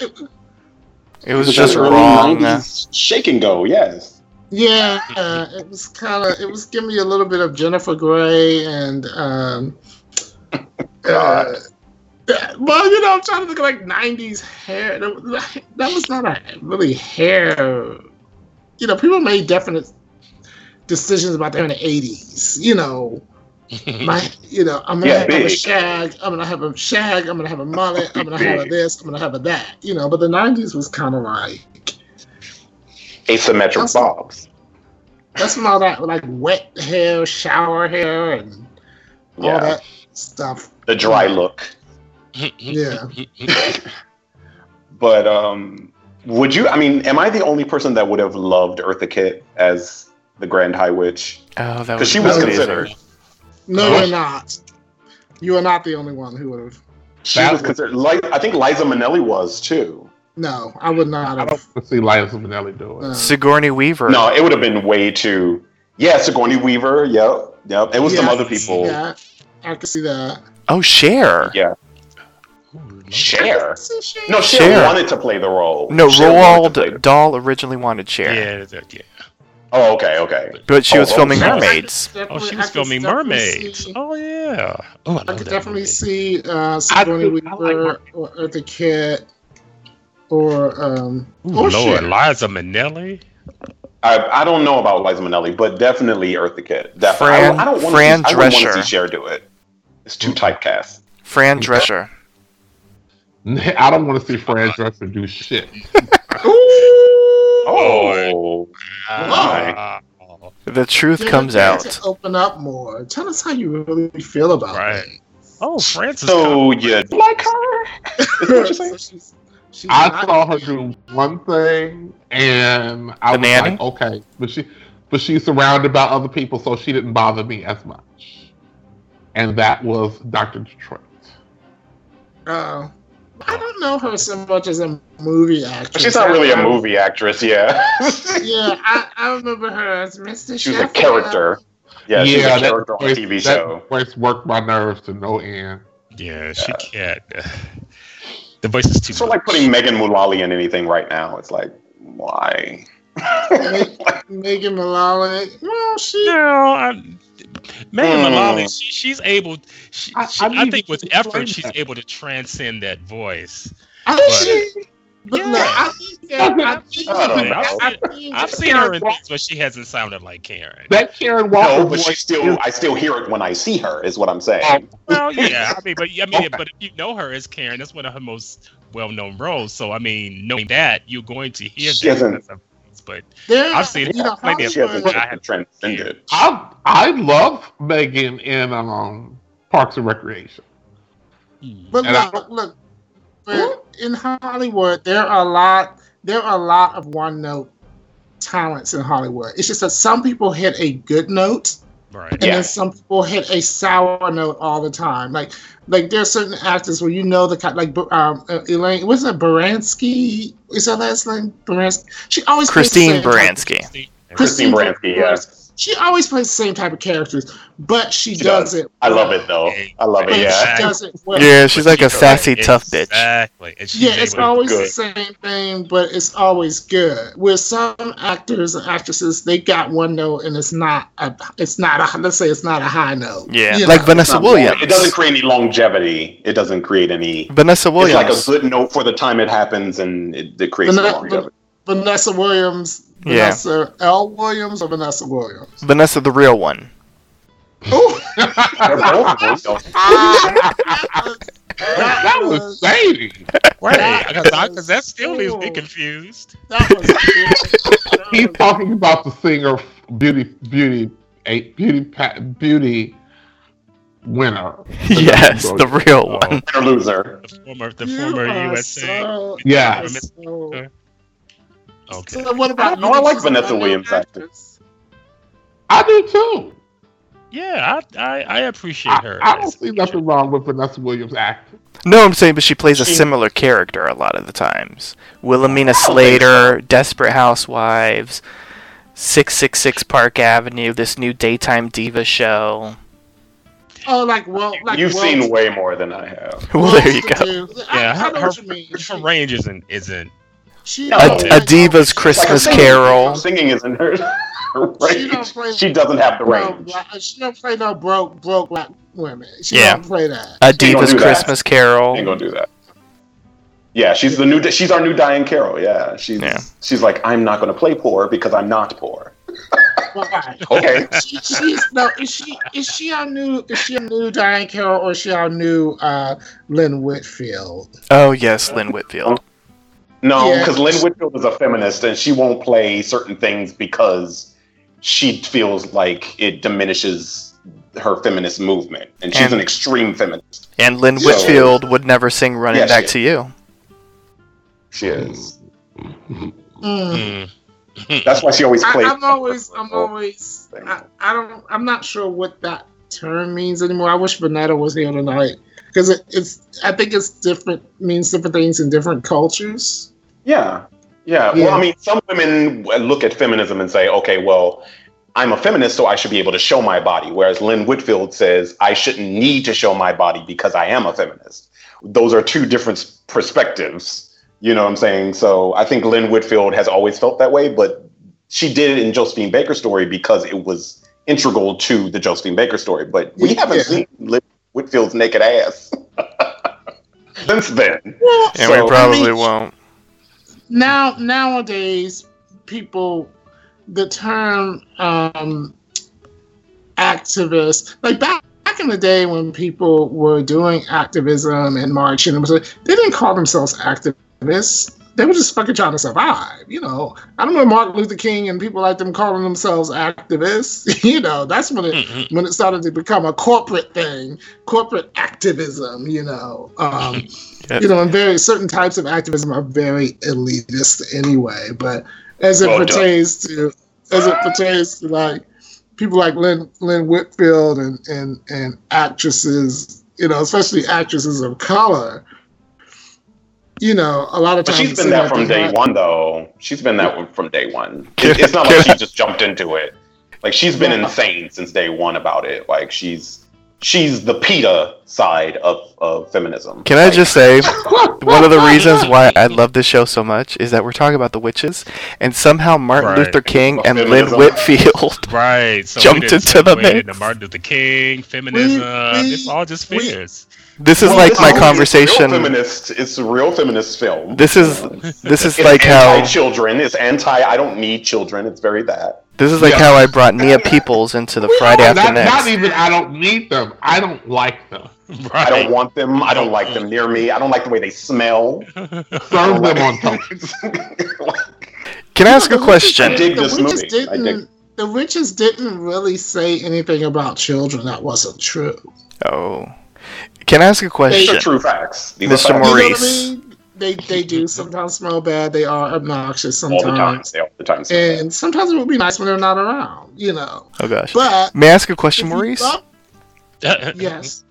it was It just early wrong. 90s Shake and go, yes. Yeah, uh, it was kind of. It was giving me a little bit of Jennifer Grey and. Um, uh, well, you know, I'm trying to think of like '90s hair. That was, not a really hair. You know, people made definite decisions about that in the '80s. You know, my, you know, I'm gonna Yeah, have a shag. I'm gonna have a shag. I'm gonna have a mullet. I'm gonna have a this. I'm gonna have a that. You know, but the '90s was kind of like. Asymmetric Also- bobs. That's when all that like wet hair, shower hair, and all Yeah. that stuff. The dry look. Yeah. But um, would you? I mean, am I the only person that would have loved Eartha Kitt as the Grand High Witch? Oh, that was Because was she was amazing. considered. No, Huh? you're not. You are not the only one who would have. She That was was- considered. Like I think Liza Minnelli was too. No, I would not I have. don't see Liza Minnelli do it. Uh, Sigourney Weaver. No, it would have been way too. Yeah, Sigourney Weaver. Yep, yep. It was some other people. Yeah, I could see that. Oh, Cher. Yeah. Cher. No, Cher, Cher. wanted to play the role. No, Cher wanted Roald Dahl originally wanted Cher, Yeah, yeah. Oh, okay, okay. but she Oh, was oh, filming sorry. Mermaids. Oh, she was filming Mermaids. Oh yeah. Oh, I, I could definitely movie. see uh, Sigourney I Weaver like or Eartha Kitt or um Ooh, or Lord, Cher. Liza Minnelli. I, I don't know about Liza Minnelli, but definitely Eartha Kitt. Definitely. Fran- I, I don't want Fran to. See, I wouldn't want to see Cher do it. It's too typecast. Fran Drescher. I don't want to see Fran Drescher do shit. Oh, Ah, The truth Yeah, comes you need out. to Open up more. Tell us how you really feel about Right. it. Oh, Francis. so you like her? Is that what you're saying? she's, she's I saw her do one thing, and I The was nanny? like, okay, but she, but she's surrounded by other people, so she didn't bother me as much. And that was Doctor Detroit. Uh, I don't know her so much as a movie actress. She's not really a movie actress, yeah. Yeah, I, I remember her as Mr. she was a character. Yeah, she's a character on a TV that show. voice worked my nerves to no end. Yeah, she can't. The voice is too. It's sort of like putting Megan Mullally in anything right now. It's like, why? Megan Mullally. Well, she. No, I'm, Megan Hmm. Mullally, she, she's able. She, I- she, I I, need think with explain effort, she's that. able to transcend that voice. I But- think, but look, I think that, I think, I don't that- know. I think I've seen her in Karen things, but she hasn't sounded like Karen. That Karen Walker No, but she still, I still hear it when I see her. Is what I'm saying. Well, yeah, I mean, but I mean, Okay. but if you know her as Karen, that's one of her most well-known roles. So I mean, knowing that, you're going to hear She that. hasn't- as a voice, But there- I've seen you know, plenty of She hasn't I have- transcended. I I love Megan in um, Parks and Recreation. But And I- look, look, but in Hollywood, there are a lot. There are a lot of one-note talents in Hollywood. It's just that some people hit a good note, Right. and Yeah. then some people hit a sour note all the time. Like like there's certain actors where you know the kind like um uh, Elaine wasn't it Baranski? Is that last name Baranski? She always plays the Christine same Baranski. Christine Baranski, yeah. She always plays the same type of characters, but she, She does, does. it. I love it though. I love But it. Yeah. she does it well. Yeah, she's like a sassy right, tough bitch. Exactly. Yeah, it's able to- always the same thing, but it's always good. With some actors and actresses, they got one note, and it's not a, it's not a, let's say it's not a high note. Yeah, You like know? Vanessa Williams. It doesn't create any longevity. It doesn't create any. Vanessa Williams. It's like a good note for the time it happens, and it, it creates Vanessa- longevity. Vanessa Williams, Yeah. Vanessa L. Williams, or Vanessa Williams. Vanessa, the real one. Ooh. They're both good. that was shady. Right. Because that still leaves me confused. That was He's talking about the singer, beauty, beauty, a beauty, pa- beauty winner. yes, the real Oh. one. Winner loser. The former, the You former USA. so- Yeah. so- Okay. So what about Oh, I you? like Vanessa Williams actress. I do too. Yeah, I, I, I appreciate I, her. I don't see nothing wrong with Vanessa Williams acting. No, I'm saying, but she plays a She- similar character a lot of the times. Wilhelmina oh, think Slater, Desperate Housewives, 666 Park Avenue, this new daytime diva show. Oh, like well, like You've well, seen way more than I have. Well, there you go. Yeah, I her, know her, what you mean. her range isn't isn't. She A- A, a diva's no- Christmas singing- Carol. Singing isn't her, her She don't play- She doesn't have the no range. black- she don't play no broke broke black women. She Yeah. don't play that. A diva's do that. Christmas Carol. Ain't gonna do that. Yeah, she's the new. She's our new Diahann Carroll. Yeah, she's Yeah. she's like, I'm not gonna play poor because I'm not poor. Okay. she, she's no. Is she is she our new is she our new Diahann Carroll or is she our new uh, Lynn Whitfield? Oh, yes, Lynn Whitfield. No, Yeah. because Lynn Whitfield is a feminist, and she won't play certain things because she feels like it diminishes her feminist movement, and she's And- an extreme feminist. And Lynn So- Whitfield would never sing Running Yeah, Back to You. She is. Mm. Mm. That's why she always I, plays. I'm always I'm always I, I don't I'm not sure what that term means anymore. I wish Vanetta was here tonight because it, it's I think it's different means different things in different cultures. Yeah. yeah, Yeah. Well, I mean, some women look at feminism and say, okay, well, I'm a feminist, so I should be able to show my body. Whereas Lynn Whitfield says, I shouldn't need to show my body because I am a feminist. Those are two different perspectives. You know what I'm saying? So I think Lynn Whitfield has always felt that way, but she did it in Josephine Baker's story because it was integral to the Josephine Baker story. But we haven't Yeah. seen Lynn Whitfield's naked ass since then. Well, And So- we probably I mean- won't. Now nowadays people the term um activist like back back in the day when people were doing activism and marching they didn't call themselves activists they were just fucking trying to survive you know i don't know martin luther king and people like them calling themselves activists you know that's when it Mhm. when it started to become a corporate thing corporate activism you know um Yeah. you know, and very certain types of activism are very elitist anyway. But as it Well done. pertains to as it pertains to like people like Lynn Lynn Whitfield and and and actresses, you know, especially actresses of color, you know, a lot of But times she's it been that from day have- one, though. She's been that one from day one. It- it's not can like she just jumped into it. Like she's been Yeah. insane since day one about it. Like she's she's the PETA side of, of feminism. Can I just say, one of the reasons why I love this show so much is that we're talking about the witches, and somehow Martin Right. Luther King and Lynn Whitfield Right. So Jumped into the mix. into Martin Luther King, feminism. we- it's all just we- figures. This is well, like it's my a- it's real conversation. feminist. It's a real feminist film. This is this is it's like how anti-children. It's anti. I don't need children. It's very that. this is like Yeah. how I brought Nia Peeples into the Friday not, After not Next. even I don't need them. I don't like them. I don't want them. I don't like them near me. I don't like the way they smell. Serve them on toast. Can I ask a question? I dig the this witches movie. I dig- Didn't, the witches didn't really say anything about children that wasn't true. Oh, can I ask a These question? are true facts. These Mr. are facts. You know what I mean? they they do sometimes smell bad. They are obnoxious sometimes. all the time. sometimes, They all the time. and sometimes it would be nice when they're not around. You know, Oh gosh. but May I ask a question, Maurice? thought- yes,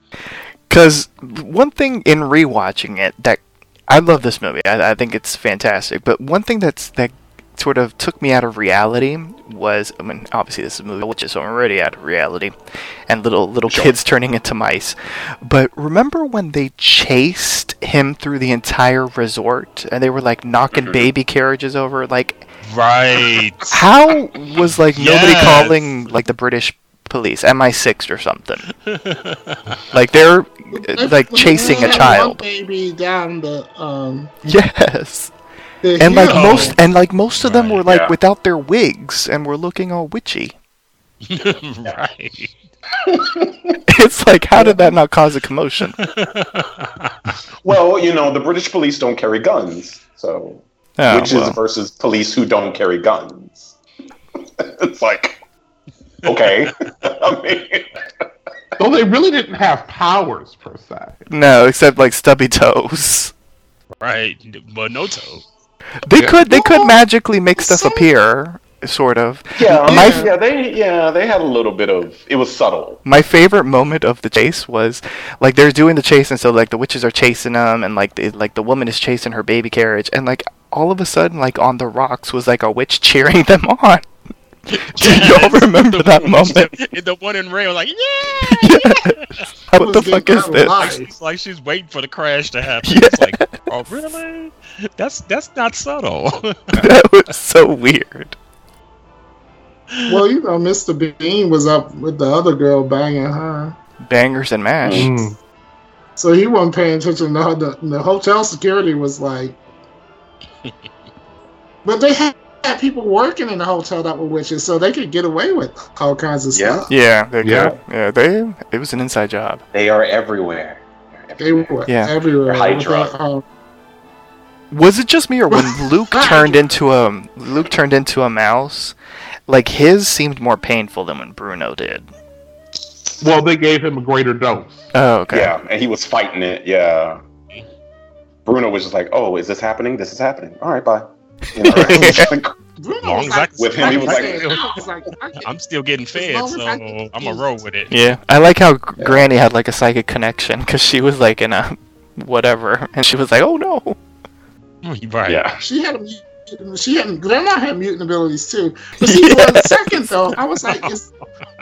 Because one thing in rewatching it that I love this movie. I, I think it's fantastic. But one thing that's that sort of took me out of reality was I mean obviously this is a movie which is already out of reality and little little kids turning into mice. But remember when they chased him through the entire resort and they were like knocking baby carriages over like Right. how was like nobody calling like the British police MI6 or something? like they're uh, like chasing a child. Baby down the um. Yes. The And like most and like most of them Right, were like yeah. without their wigs and were looking all witchy. right. It's like how did that not cause a commotion? Well, you know, the British police don't carry guns, so Oh, witches well. versus police who don't carry guns. it's like, okay. I mean, So they really didn't have powers per se. No, except like stubby toes. Right. But no toe. They Yeah. could they could oh. magically make stuff Some- appear, sort of. yeah, My- yeah, they yeah they had a little bit of it was subtle. My favorite moment of the chase was like they're doing the chase, and so like the witches are chasing them, and like the, like the woman is chasing her baby carriage, and like all of a sudden, like on the rocks was like a witch cheering them on. Do y'all remember that moment? the one in Ray was like, yeah. What the fuck is this? line. It's like she's waiting for the crash to happen. Yeah. It's like, oh really? That's that's not subtle. that was so weird. Well, you know, Mr. Bean was up with the other girl banging her, Bangers and mash. Mm. so he wasn't paying attention. The, the, the hotel security was like, but they had, had people working in the hotel that were witches, so they could get away with all kinds of Yeah. stuff. Yeah, they Yeah. good. Yeah, they. It was an inside job. They are everywhere. They were Yeah. everywhere. Hydra. um, Was it just me, or when Luke turned into a Luke turned into a mouse? Like his seemed more painful than when Bruno did. Well, they gave him a greater dose. Oh, okay. Yeah, and he was fighting it. Yeah. Bruno was just like, "Oh, is this happening? This is happening. All right, bye." You know, like, Long as I like, can- With him, he was like- I was like, I can't- I'm still getting fed, so I can I'm gonna roll with it. Yeah, I like how Gr- Granny had like a psychic connection because she was like in a whatever, and she was like, "Oh no." Right. yeah. she had a she had grandma had mutant abilities too. But see, for a second though, I was like, is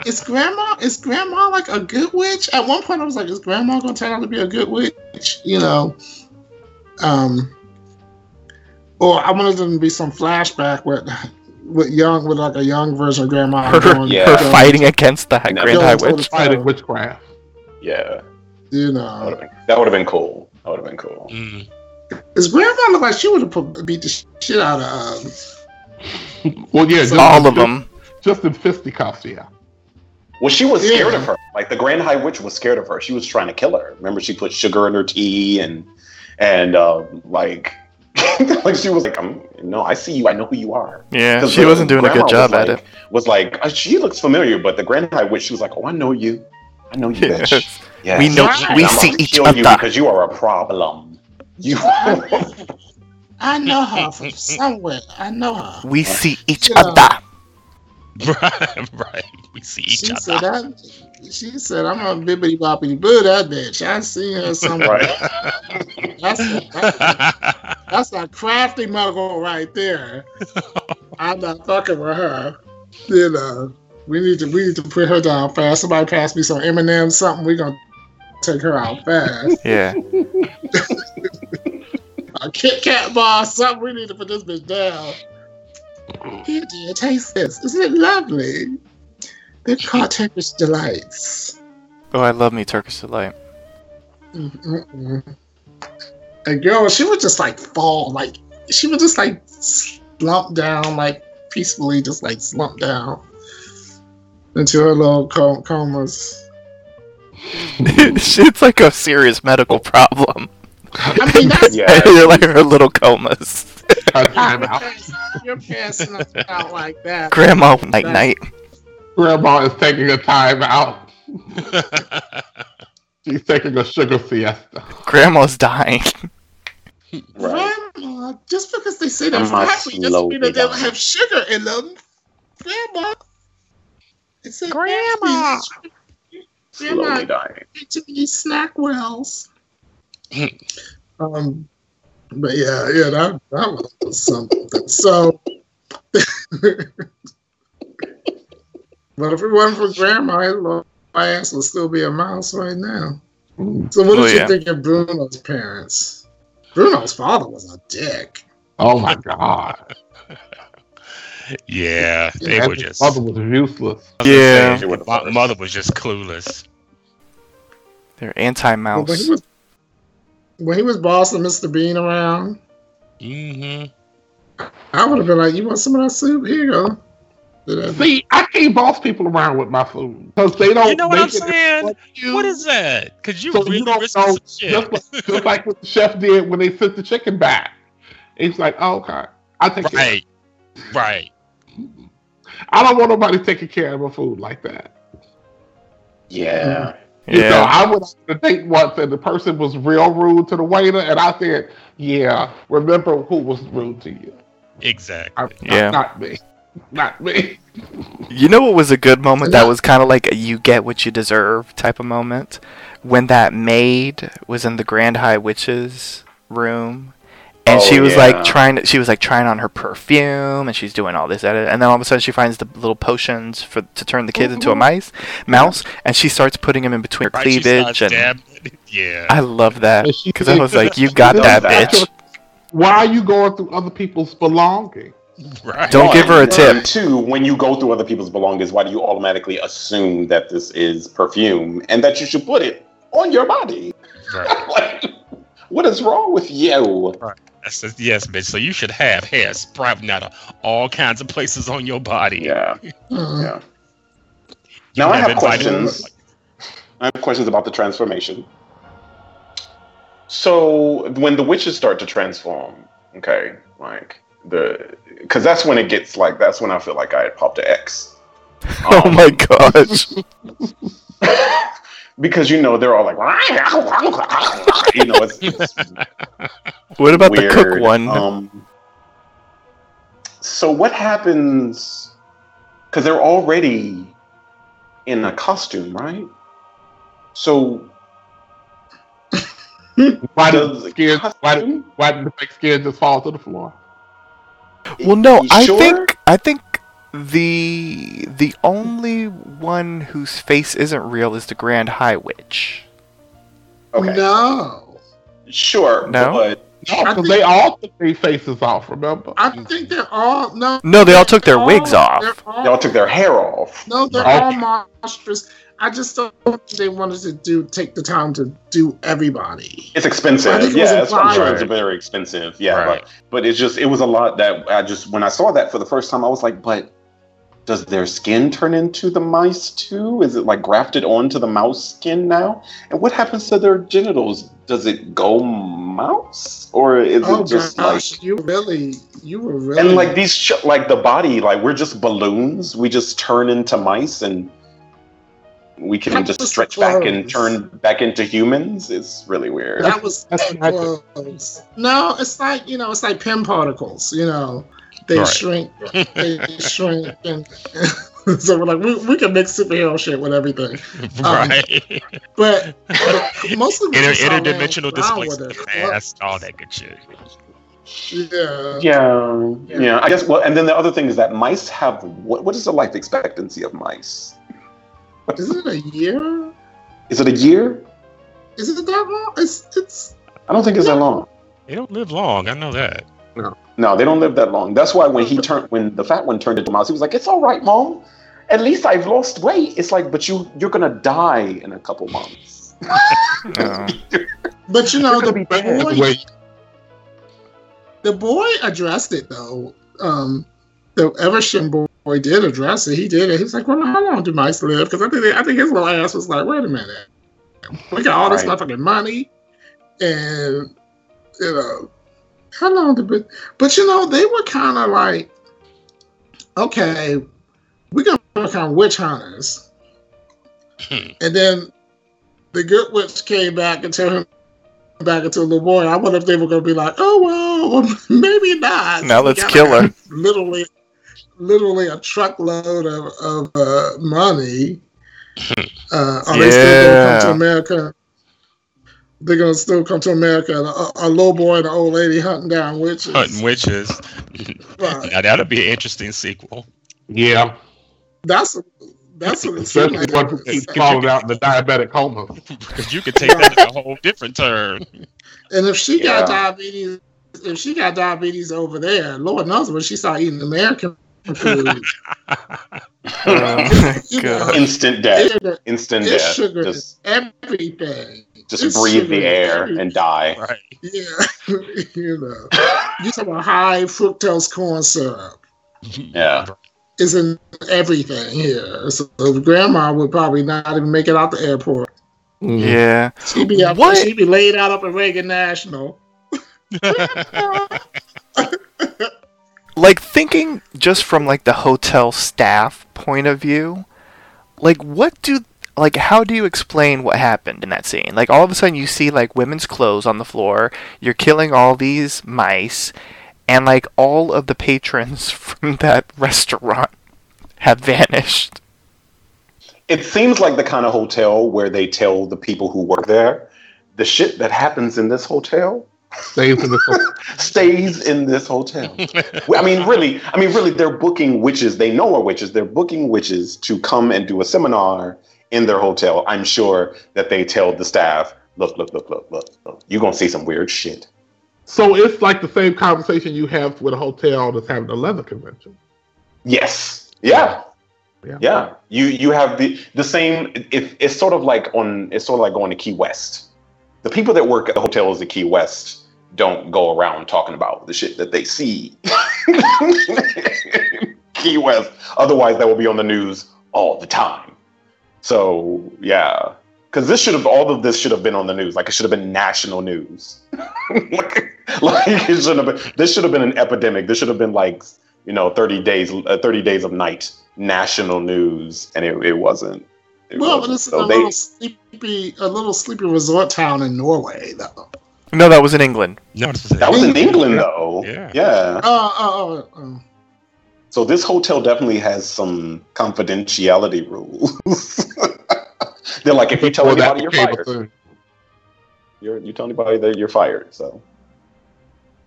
is grandma is grandma like a good witch? At one point, I was like, is grandma gonna turn out to be a good witch? You know, um, or I wanted them to be some flashback with with young with like a young version of grandma Her, going, Yeah. her going- fighting against the No. Grand High Witch. Fighting witchcraft. Yeah. You know, that would have been cool. That would have been cool. Mm. his grandma looked like she would have beat the shit out of. Um, Well, yeah, just, All of just- them. Just in fisticuffs, yeah. Well, she was Yeah. scared of her. Like the Grand High Witch was scared of her. She was trying to kill her. Remember, she put sugar in her tea and and um, like like she was like, um, "No, I see you. I know who you are." Yeah, she the wasn't doing a good job was at like- it. Was like, "Uh, she looks familiar, but the Grand High Witch, she was like, "Oh, I know you. I know you, bitch. Yes. Yes. We know- And we I'm see each kill you other." because you are a problem. You. I know her from somewhere. I know her. We see each Yeah. other. Right, right. We see each She other. said, that, she said, I'm a bibbity boppity boo that bitch. I seen her somewhere. right. That's, that's, that's a crafty muggle right there. I'm not fucking with her. You know, we need to we need to put her down fast. Somebody pass me some M&M something. We're gonna take her out fast. Yeah. A Kit Kat bar, something. We need to put this bitch down. Here, dear, taste this. Isn't it lovely? They're called Turkish delights. Oh, I love me Turkish delight. Mm-mm. And girl, she would just like fall, like she would just like slump down, like peacefully, just like slump down into her little com- comas. it's like a serious medical problem. I mean, that's Yeah. You're like her little comas. Her time out. you're passing us out like that. Grandma night night. Grandma is taking a time out. She's taking a sugar siesta. Grandma's dying. Right. Grandma, just because they say they're Grandma happy doesn't mean that they don't have sugar in them. Grandma. It's a Grandma. Slowly Grandma, dying. too many SnackWells. um, but yeah, yeah, that that was something. So, but if it wasn't for Grandma, his little ass would still be a mouse right now. So, what Oh, did yeah. you think of Bruno's parents? Bruno's father was a dick. Oh my god. Yeah, they That were just. mother was useless. Yeah. She were My mother was just clueless. They're anti-mouse. when he was when he was bossing Mr. Bean around, hmm I would have been like, "You want some of that soup? Here you go." Did I- See, I can't boss people around with my food because they don't. You know what I'm saying? What is that? Because you So really you don't risking know, some just shit. like, just like what the chef did when they sent the chicken back. It's like, oh, okay, I take care. right, right. I don't want nobody taking care of my food like that. Yeah. Mm. You know, yeah. I went on a date once and the person was real rude to the waiter, and I said, "Yeah, remember who was rude to you? Exactly. I, Yeah. not me, not me." You know what was a good moment that was kind of like a you get what you deserve type of moment? When that maid was in the Grand High Witch's room and oh, she Oh, was yeah. like trying to, she was like trying on her perfume and she's doing all this edit and then all of a sudden she finds the little potions for to turn the kids into a mm-hmm. mice mouse and she starts putting them in between her Right, cleavage and dabbing. Yeah. I love that because I was like you got she that bitch Why are you going through other people's belongings? right. Don't give her a and tip. Two, when you go through other people's belongings, why do you automatically assume that this is perfume and that you should put it on your body? Right. like, what is wrong with you? That's just, yes, bitch. So you should have hair sprouting out of all kinds of places on your body. Yeah, yeah. You Now I have invited- questions. I have questions about the transformation. So when the witches start to transform, okay, like the because that's when it gets like that's when I feel like I had popped an X. oh Um, my gosh because you know they're all like you know it's, it's what about the cook one Um, so what happens? Because they're already in a costume, right? So Why does the skin? Why did, why did the fake skin just fall to the floor? Well, no, You I sure? think I think the the only one whose face isn't real is the Grand High Witch. okay, No, sure, No? but No, because they all took their faces off. Remember? I think they're all no. No, they all took their they're wigs off. they're all- they all took their hair off. No, they're Okay. all monstrous. I just don't think they wanted to do take the time to do everybody. It's expensive. I think it was yeah, it's, I'm sure it's very expensive. Yeah, Right. but but it's just it was a lot that I just when I saw that for the first time, I was like, but does their skin turn into the mice too? Is it like grafted onto the mouse skin now? And what happens to their genitals? Does it go mouse or is Oh it just gosh, like you really, you were really and like these sh- like the body like we're just balloons. We just turn into mice and we can That just was stretch back and turn back into humans. It's really weird. that was That's that what close. No, it's like you know, it's like Pym particles. You know, they Right. shrink, they shrink, and so we're like, we, we can mix superhero shit with everything. Um, right. But, but mostly what Inter- you saw laying interdimensional around were displacement, their all that good shit. Yeah. Yeah, Yeah. yeah, I guess. Well, and then the other thing is that mice have what? What is the life expectancy of mice? Is it a year? Is it a year? Is it that long? It's it's I don't think it's that long. They don't live long. I know that. No, No, they don't live that long. That's why when he turned, when the fat one turned into a mouse, he was like, "It's all right, mom. At least I've lost weight." It's like, but you you're gonna die in a couple months. But you know the gonna dead. boy Wait, the boy addressed it though. Um the Evershin boy did address it. He did it. He was like, "Well, how long do mice live?" Because I think I think his little ass was like, "Wait a minute, we got all this Right. motherfucking money, and you know, how long did we?" But you know, they were kind of like, "Okay, we're gonna become witch hunters," Hmm. and then the good witch came back and told him back into a little boy. I wonder if they were going to be like, oh well, maybe not. Now let's kill her. Literally, literally a truckload of, of uh, money. Uh, are they still going to come to America? They're going to still come to America. A, a little boy and an old lady hunting down witches. Hunting witches. Right. now that'll be an interesting sequel. Yeah, That's that's what it seems especially like. one who keeps falling out in the diabetic coma. Because you could take that in a whole different turn. And if she Yeah. got diabetes, if she got diabetes over there, Lord knows when she started eating American food, Oh, you know, God. Instant death. sugar- Instant it's death. sugar Just, everything. just it's breathe sugar the air everything. and die. Right. Yeah, you know, you talk about high fructose corn syrup Yeah. is in everything here. So grandma would probably not even make it out the airport. Mm. Yeah. She'd be up, What? she'd be laid out up at Reagan National. like thinking just from like the hotel staff point of view like what do like how do you explain what happened in that scene? Like all of a sudden you see like women's clothes on the floor you're killing all these mice and like all of the patrons from that restaurant have vanished. It seems like the kind of hotel where they tell the people who work there the shit that happens in this hotel Stays in the stays in this hotel. I mean, really, I mean, really, they're booking witches. They know are witches. They're booking witches to come and do a seminar in their hotel. I'm sure that they tell the staff, look, look, look, look, look, look. You're gonna see some weird shit. So it's like the same conversation you have with a hotel that's having a leather convention. Yes. Yeah. Yeah. Yeah. You you have the the same. It, it's sort of like on. It's sort of like going to Key West. The people that work at the hotels at Key West don't go around talking about the shit that they see. Key West. Otherwise, that will be on the news all the time. So yeah, because this should have all of this should have been on the news. Like it should have been national news. like, like it should have been. This should have been an epidemic. This should have been like you know 30 days uh, 30 days of night national news and it, it wasn't It Well, wasn't. this is So a they- little sleepy, a little sleepy resort town in Norway, though. No that was in england. No, this is that was in england though. Yeah. yeah. Oh, oh, oh, oh, so this hotel definitely has some confidentiality rules. They're like if you tell anybody you're fired. you're, you tell anybody that you're fired so.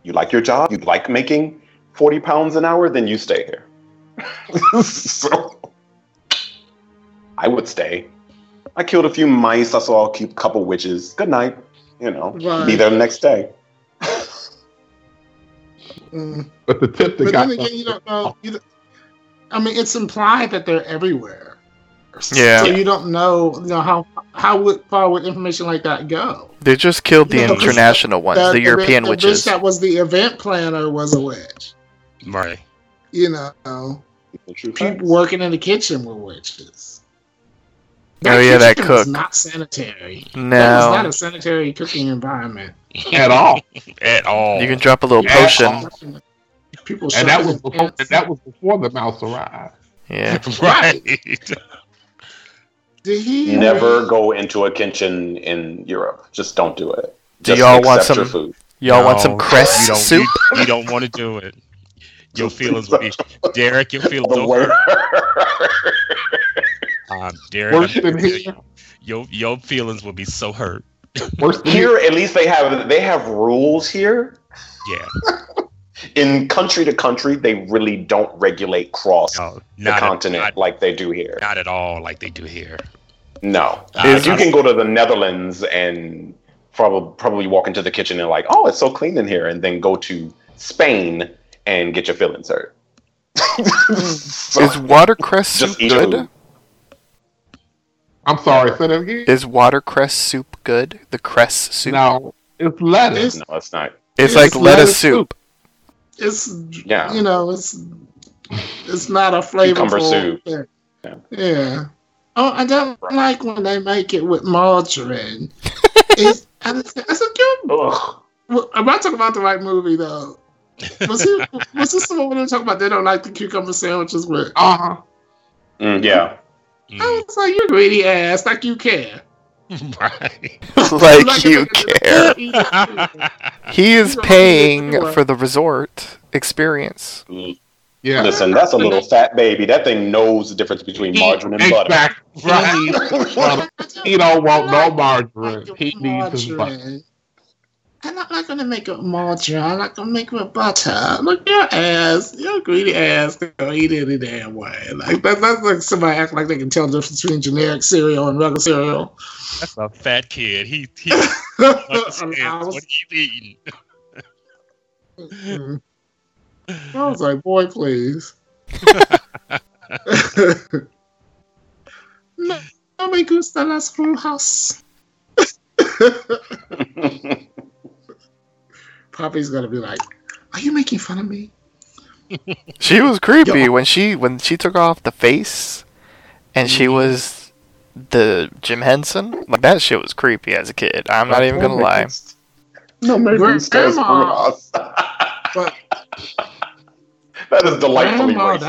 You like your job you like making 40 pounds an hour then you stay here. So i would stay. I killed a few mice i saw a cute couple witches. Good night you know be there the next day Mm. But the tip that But got then again, you don't know. You don't, I mean, it's implied that they're everywhere. Yeah. So you don't know, you know how how would, far would information like that go? they just killed the No, 'cause international ones That- the european the, witches bitch that was the event planner was a witch. Right. You know, The people working in the kitchen were witches. Oh, yeah, that kitchen was not sanitary. That was not a sanitary cooking environment. at all. At all. you can drop a little Yeah. potion People And that was before, and that was before the mouse arrived. yeah right. Did he Never go into a kitchen in Europe. Just don't do it. Do Just y'all want some- food. y'all want some cress you don't, soup You, you don't want to do it. Your feelings will be Derek. Your feelings The will word. hurt. Um, Derek, Worse than here. you, your your feelings will be so hurt. Worse than here, at least they have they have rules here. Yeah. In country to country, they really don't regulate cross No, the continent At, like they do here. not, not at all like they do here. No, Uh, you can go to the Netherlands and probably probably walk into the kitchen and like, oh, it's so clean in here, and then go to Spain and get your feelings hurt. So- is watercress soup good food. I'm sorry, say that again. is watercress soup good the cress soup No, it's lettuce. It's, no, it's not. it's it's like lettuce lettuce soup it's Yeah. you know, it's it's not a flavor. Cucumber flavorful soup. thing. Yeah. Yeah. Oh, I don't like when they make it with margarine. it's, I, I said, you, Ugh. well, am I talking about the right movie though? Was he? was this the one where they talking about they don't like the cucumber sandwiches with? Uh huh. Mm, yeah. I was like, you greedy ass, like you care. right. like you care. care. He is paying for the resort experience. Yeah. Listen, that's a little fat baby. That thing knows the difference between margarine and butter. Exactly. Right. he don't want no margarine. He needs his butter. I'm not, not gonna make it margarine. I'm not gonna make it with butter. Look your ass, your greedy ass gonna eat any damn way. Like that, that's like somebody act like they can tell the difference between generic cereal and regular cereal. That's a fat kid. He he I understands was- what he's eating. Mm. I was like, boy, please. no, no me gusta las brujas. Poppy's gonna be like, "Are you making fun of me?" She was creepy Yo. when she when she took off the face, and she was the Jim Henson. Like that shit was creepy as a kid. I'm not even gonna lie. No, maybe Grandma. it's Tess But That is delightfully grandma, racist.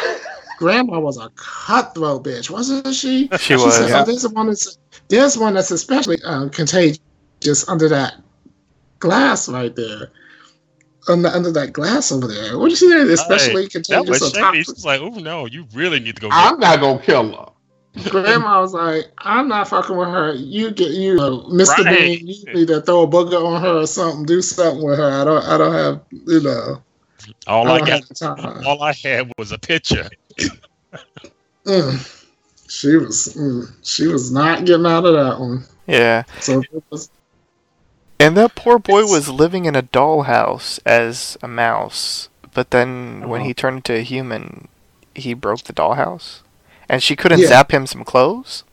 that grandma was a cutthroat bitch, wasn't she? She was. said, Yeah. "Oh, there's one that's there's one that's especially uh, contagious just under that glass right there." Under, under that glass over there. What you see there? Especially That contagious was or shady. toxic? She's like, oh no, you really need to go. I'm not gonna kill her. Grandma was like, I'm not fucking with her. You get you know, Mr. Right. Bean, you need to throw a booger on her or something, do something with her. I don't I don't have you know all I I got, time. all I had was a picture. Mm. She was mm, she was not getting out of that one. Yeah, So it was, and that poor boy It's- was living in a dollhouse as a mouse, but then when Uh-huh. he turned into a human, he broke the dollhouse, and she couldn't Yeah. zap him some clothes.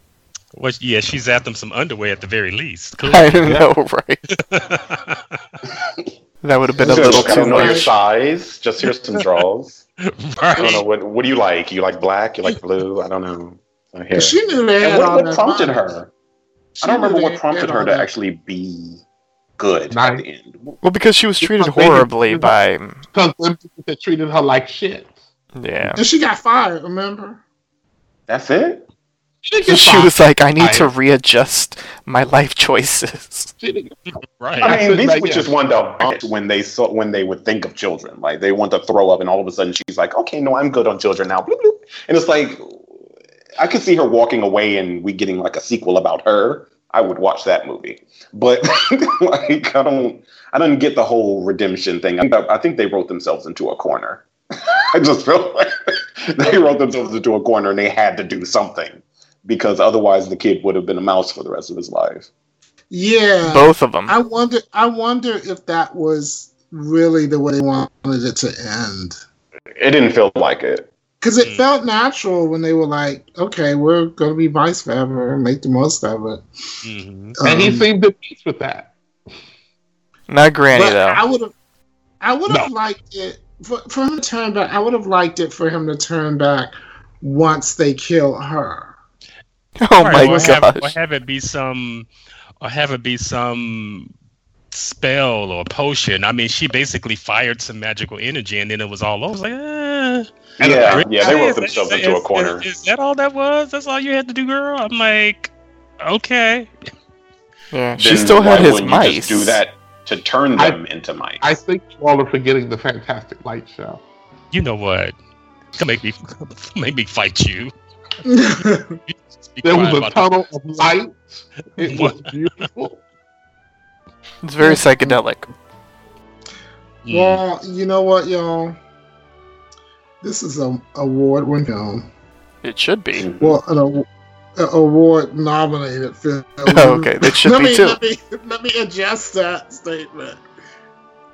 Well, yeah, she zapped them some underwear at the very least. I know, right? That would have been a Just, little I too don't know your size. Just here's some draws. I don't know what. What do you like? You like black? You like blue? I don't know. My she knew they had And what, what prompted money. her? She I don't remember what prompted her to that. actually be good Nice. at the end. Well, because she was treated Because horribly didn't- by. Because them people that treated her like shit. Yeah. And she got fired, remember? That's it. She, didn't She was like, I need to readjust my life choices. She didn't get Right. I mean, said these that, would yeah. just want to bump when they saw when they would think of children. Like they want to throw up, and all of a sudden she's like, "Okay, no, I'm good on children now." Bloop, bloop. And it's like, I could see her walking away and we getting like a sequel about her. I would watch that movie, but like I don't, I don't get the whole redemption thing. I, I think they wrote themselves into a corner. I just feel like they wrote themselves into a corner and they had to do something because otherwise the kid would have been a mouse for the rest of his life. Yeah. Both of them. I wonder I wonder if that was really the way they wanted it to end. It didn't feel like it. Because it Mm. felt natural when they were like, okay, we're going to be vice forever and make the most of it. hmm And he Um, seemed at peace with that. Not Granny, but though. I would have, I would have No. liked it for, for him to turn back. I would have liked it for him to turn back once they kill her. oh Right, my or have, or have it be some, or have it be some spell or potion. I mean, she basically fired some magical energy, and then it was all over. I was like, eh. Yeah, yeah, they Is- wrote themselves is- into a corner. Is, is that all that was? That's all you had to do, girl? I'm like, okay. Yeah. She still had why his mice. just do that to turn I- them into mice. I think you all are forgetting the Fantastic Light show. You know what? Come make me, make me fight you. There was a about tunnel of light. It was beautiful. It's very psychedelic. Mm. well, you know what, y'all? This is an award winning film. It should be. Well, an aw- award nominated film. Oh, okay, that should let be me, too. Let me, let me adjust that statement.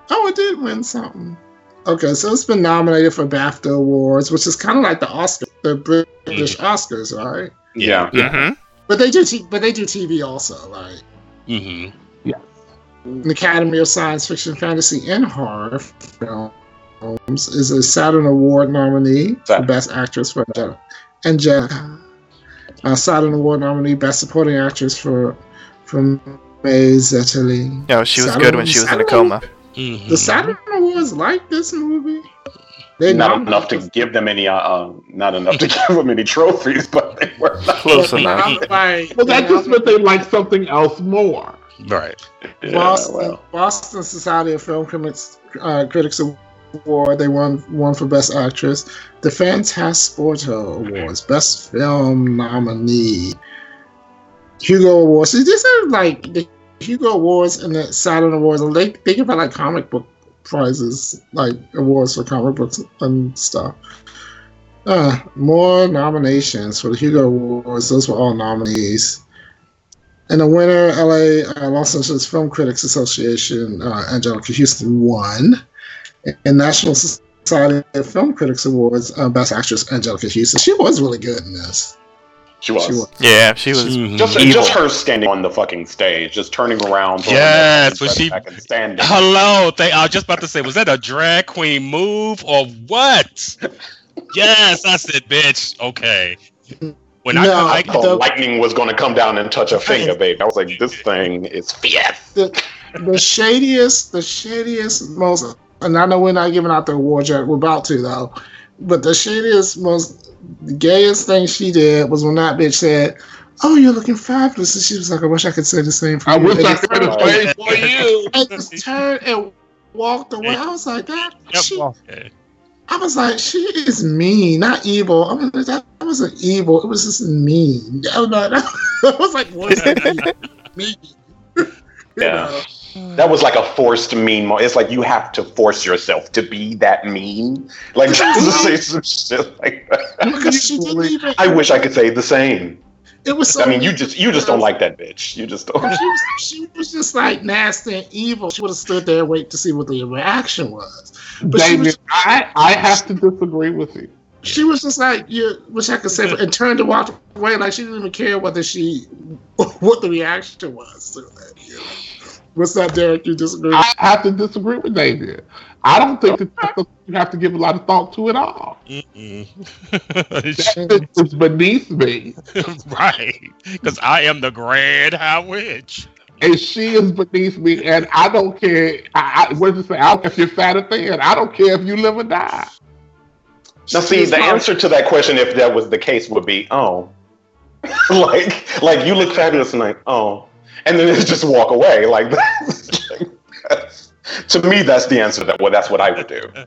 Oh, it did win something. Okay, so it's been nominated for BAFTA awards, which is kind of like the Oscar, the British Oscars, right? yeah. Mm-hmm. But they do, t- but they do TV also, right? Mm-hmm. Yeah. An Academy of Science Fiction, Fantasy, and Horror films is a Saturn Award nominee for Best Actress for Anjelica. Anjelica. A Saturn Award nominee, Best Supporting Actress for from Mai Zetterling. No, she was Saturn- good when she was in a Saturn- coma. hmm The Saturn Awards like this movie. They not nominated enough to give them any, uh, uh, not enough to give them any trophies, but they were not. Close enough. nominated- Well, that just meant they like something else more. Right. Yeah, Boston, well. Boston Society of Film Critics, uh, Critics Award. They won one for Best Actress. The Fantasporto Awards, Best Film Nominee. Hugo Awards. These are like the Hugo Awards and the Saturn Awards. They they give out like comic book prizes, like awards for comic books and stuff. Uh, more nominations for the Hugo Awards. Those were all nominees. And the winner, LA uh, Los Angeles Film Critics Association, uh, Anjelica Huston won. And National Society of Film Critics Awards, uh, Best Actress, Anjelica Huston. She was really good in this. She was. She was. Yeah, she was. Just, Evil. just her standing on the fucking stage, just turning around. Yes, that when she- back standing. Hello, they, I was just about to say, was that a drag queen move or what? Yes, I said, bitch. Okay. When I, No, I, I thought the- lightning was going to come down and touch her finger, baby. I was like, this thing is fierce. The, the shadiest, the shadiest, most, and I know we're not giving out the awards yet. We're about to though. But the shittiest, most gayest thing she did was when that bitch said, "Oh, you're looking fabulous," and she was like, "I wish I could say the same for I you." wish and I just could have turned- played for you. and just turned and walked away. I was like, "That." Yep, She, okay. I was like, "She is mean, not evil." I mean, that wasn't evil. It was just mean. I was like, I was like "What's mean?" You Yeah. know? That was like a forced mean moment. It's like you have to force yourself to be that mean. Like just to say some shit like that. Because even. I wish I could say the same. It was. So I mean, you just you just don't like that bitch. You just don't. She was, she was just like nasty and evil. She would have stood there and wait to see what the reaction was. But she Damien, was, I, I have to disagree with you. she was just like, you wish I could say, and turned to walk away like she didn't even care whether she, what the reaction was to it. You know? What's that, Derek? You disagree? I have to disagree with David. I don't think that you have to give a lot of thought to at all. That is beneath me, right. Because I am the grand high witch. and she is beneath me, and I don't care. I, I, what does it say? I don't care if you're fat or thin. I don't care if you live or die. Now, see, the answer to that question, if that was the case, would be, oh, like, like you look fabulous tonight. Oh, and then it's just walk away. Like, that's, to me, that's the answer. That well, that's what I would do. I,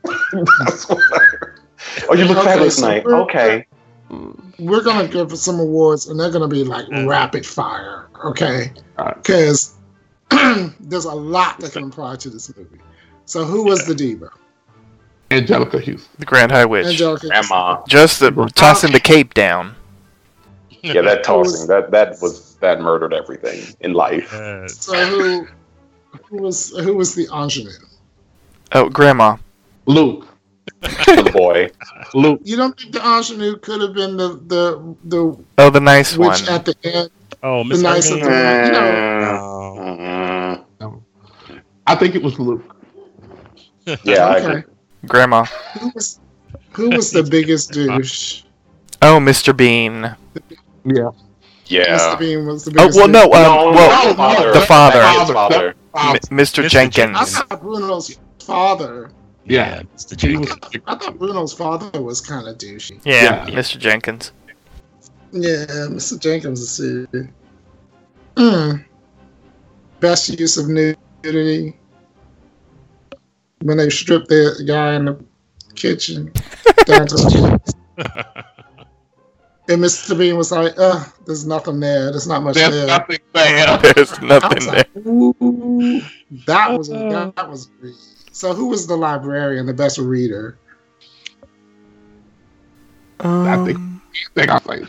oh, you look Okay, fabulous so tonight. we're- Okay. We're gonna give some awards, and they're gonna be like rapid fire, okay? Alright. Because there's a lot that can apply to this movie. So, who was the diva? Anjelica Huston. The Grand High Witch. Anjelica. Grandma. Just the, tossing the cape down. Yeah, that tossing. That that was that murdered everything in life. Yes. So who who was who was the ingenue? Oh, Grandma. Luke. The boy. Luke. You don't think the ingenue could have been the the the Oh, the nice one. at the end? Oh, The Miss nice of Irene. the you know. No. I think it was Luke. yeah, I Okay. agree. Grandma. Who was who was the biggest douche? Oh, Mr. Bean. Yeah. Yeah. Mr. Bean was the Oh, well, no. douche. Um, well, the father. the father. That kid's father. M- Mr. Mr. Jenkins. I thought Bruno's father. Yeah. Mr. He was, Jenkins. I thought Bruno's father was kind of douchey. Yeah, Yeah. Mr. Jenkins. Yeah, Mr. Jenkins is serious. Mm. Best use of nudity when they stripped the guy in the kitchen down to the And Mr. Bean was like, "Uh, there's nothing there. There's not much there's there." nothing there. There's nothing there. like, "Ooh, that was that was." So, who was the librarian, the best reader? I think- Um, I think I'll say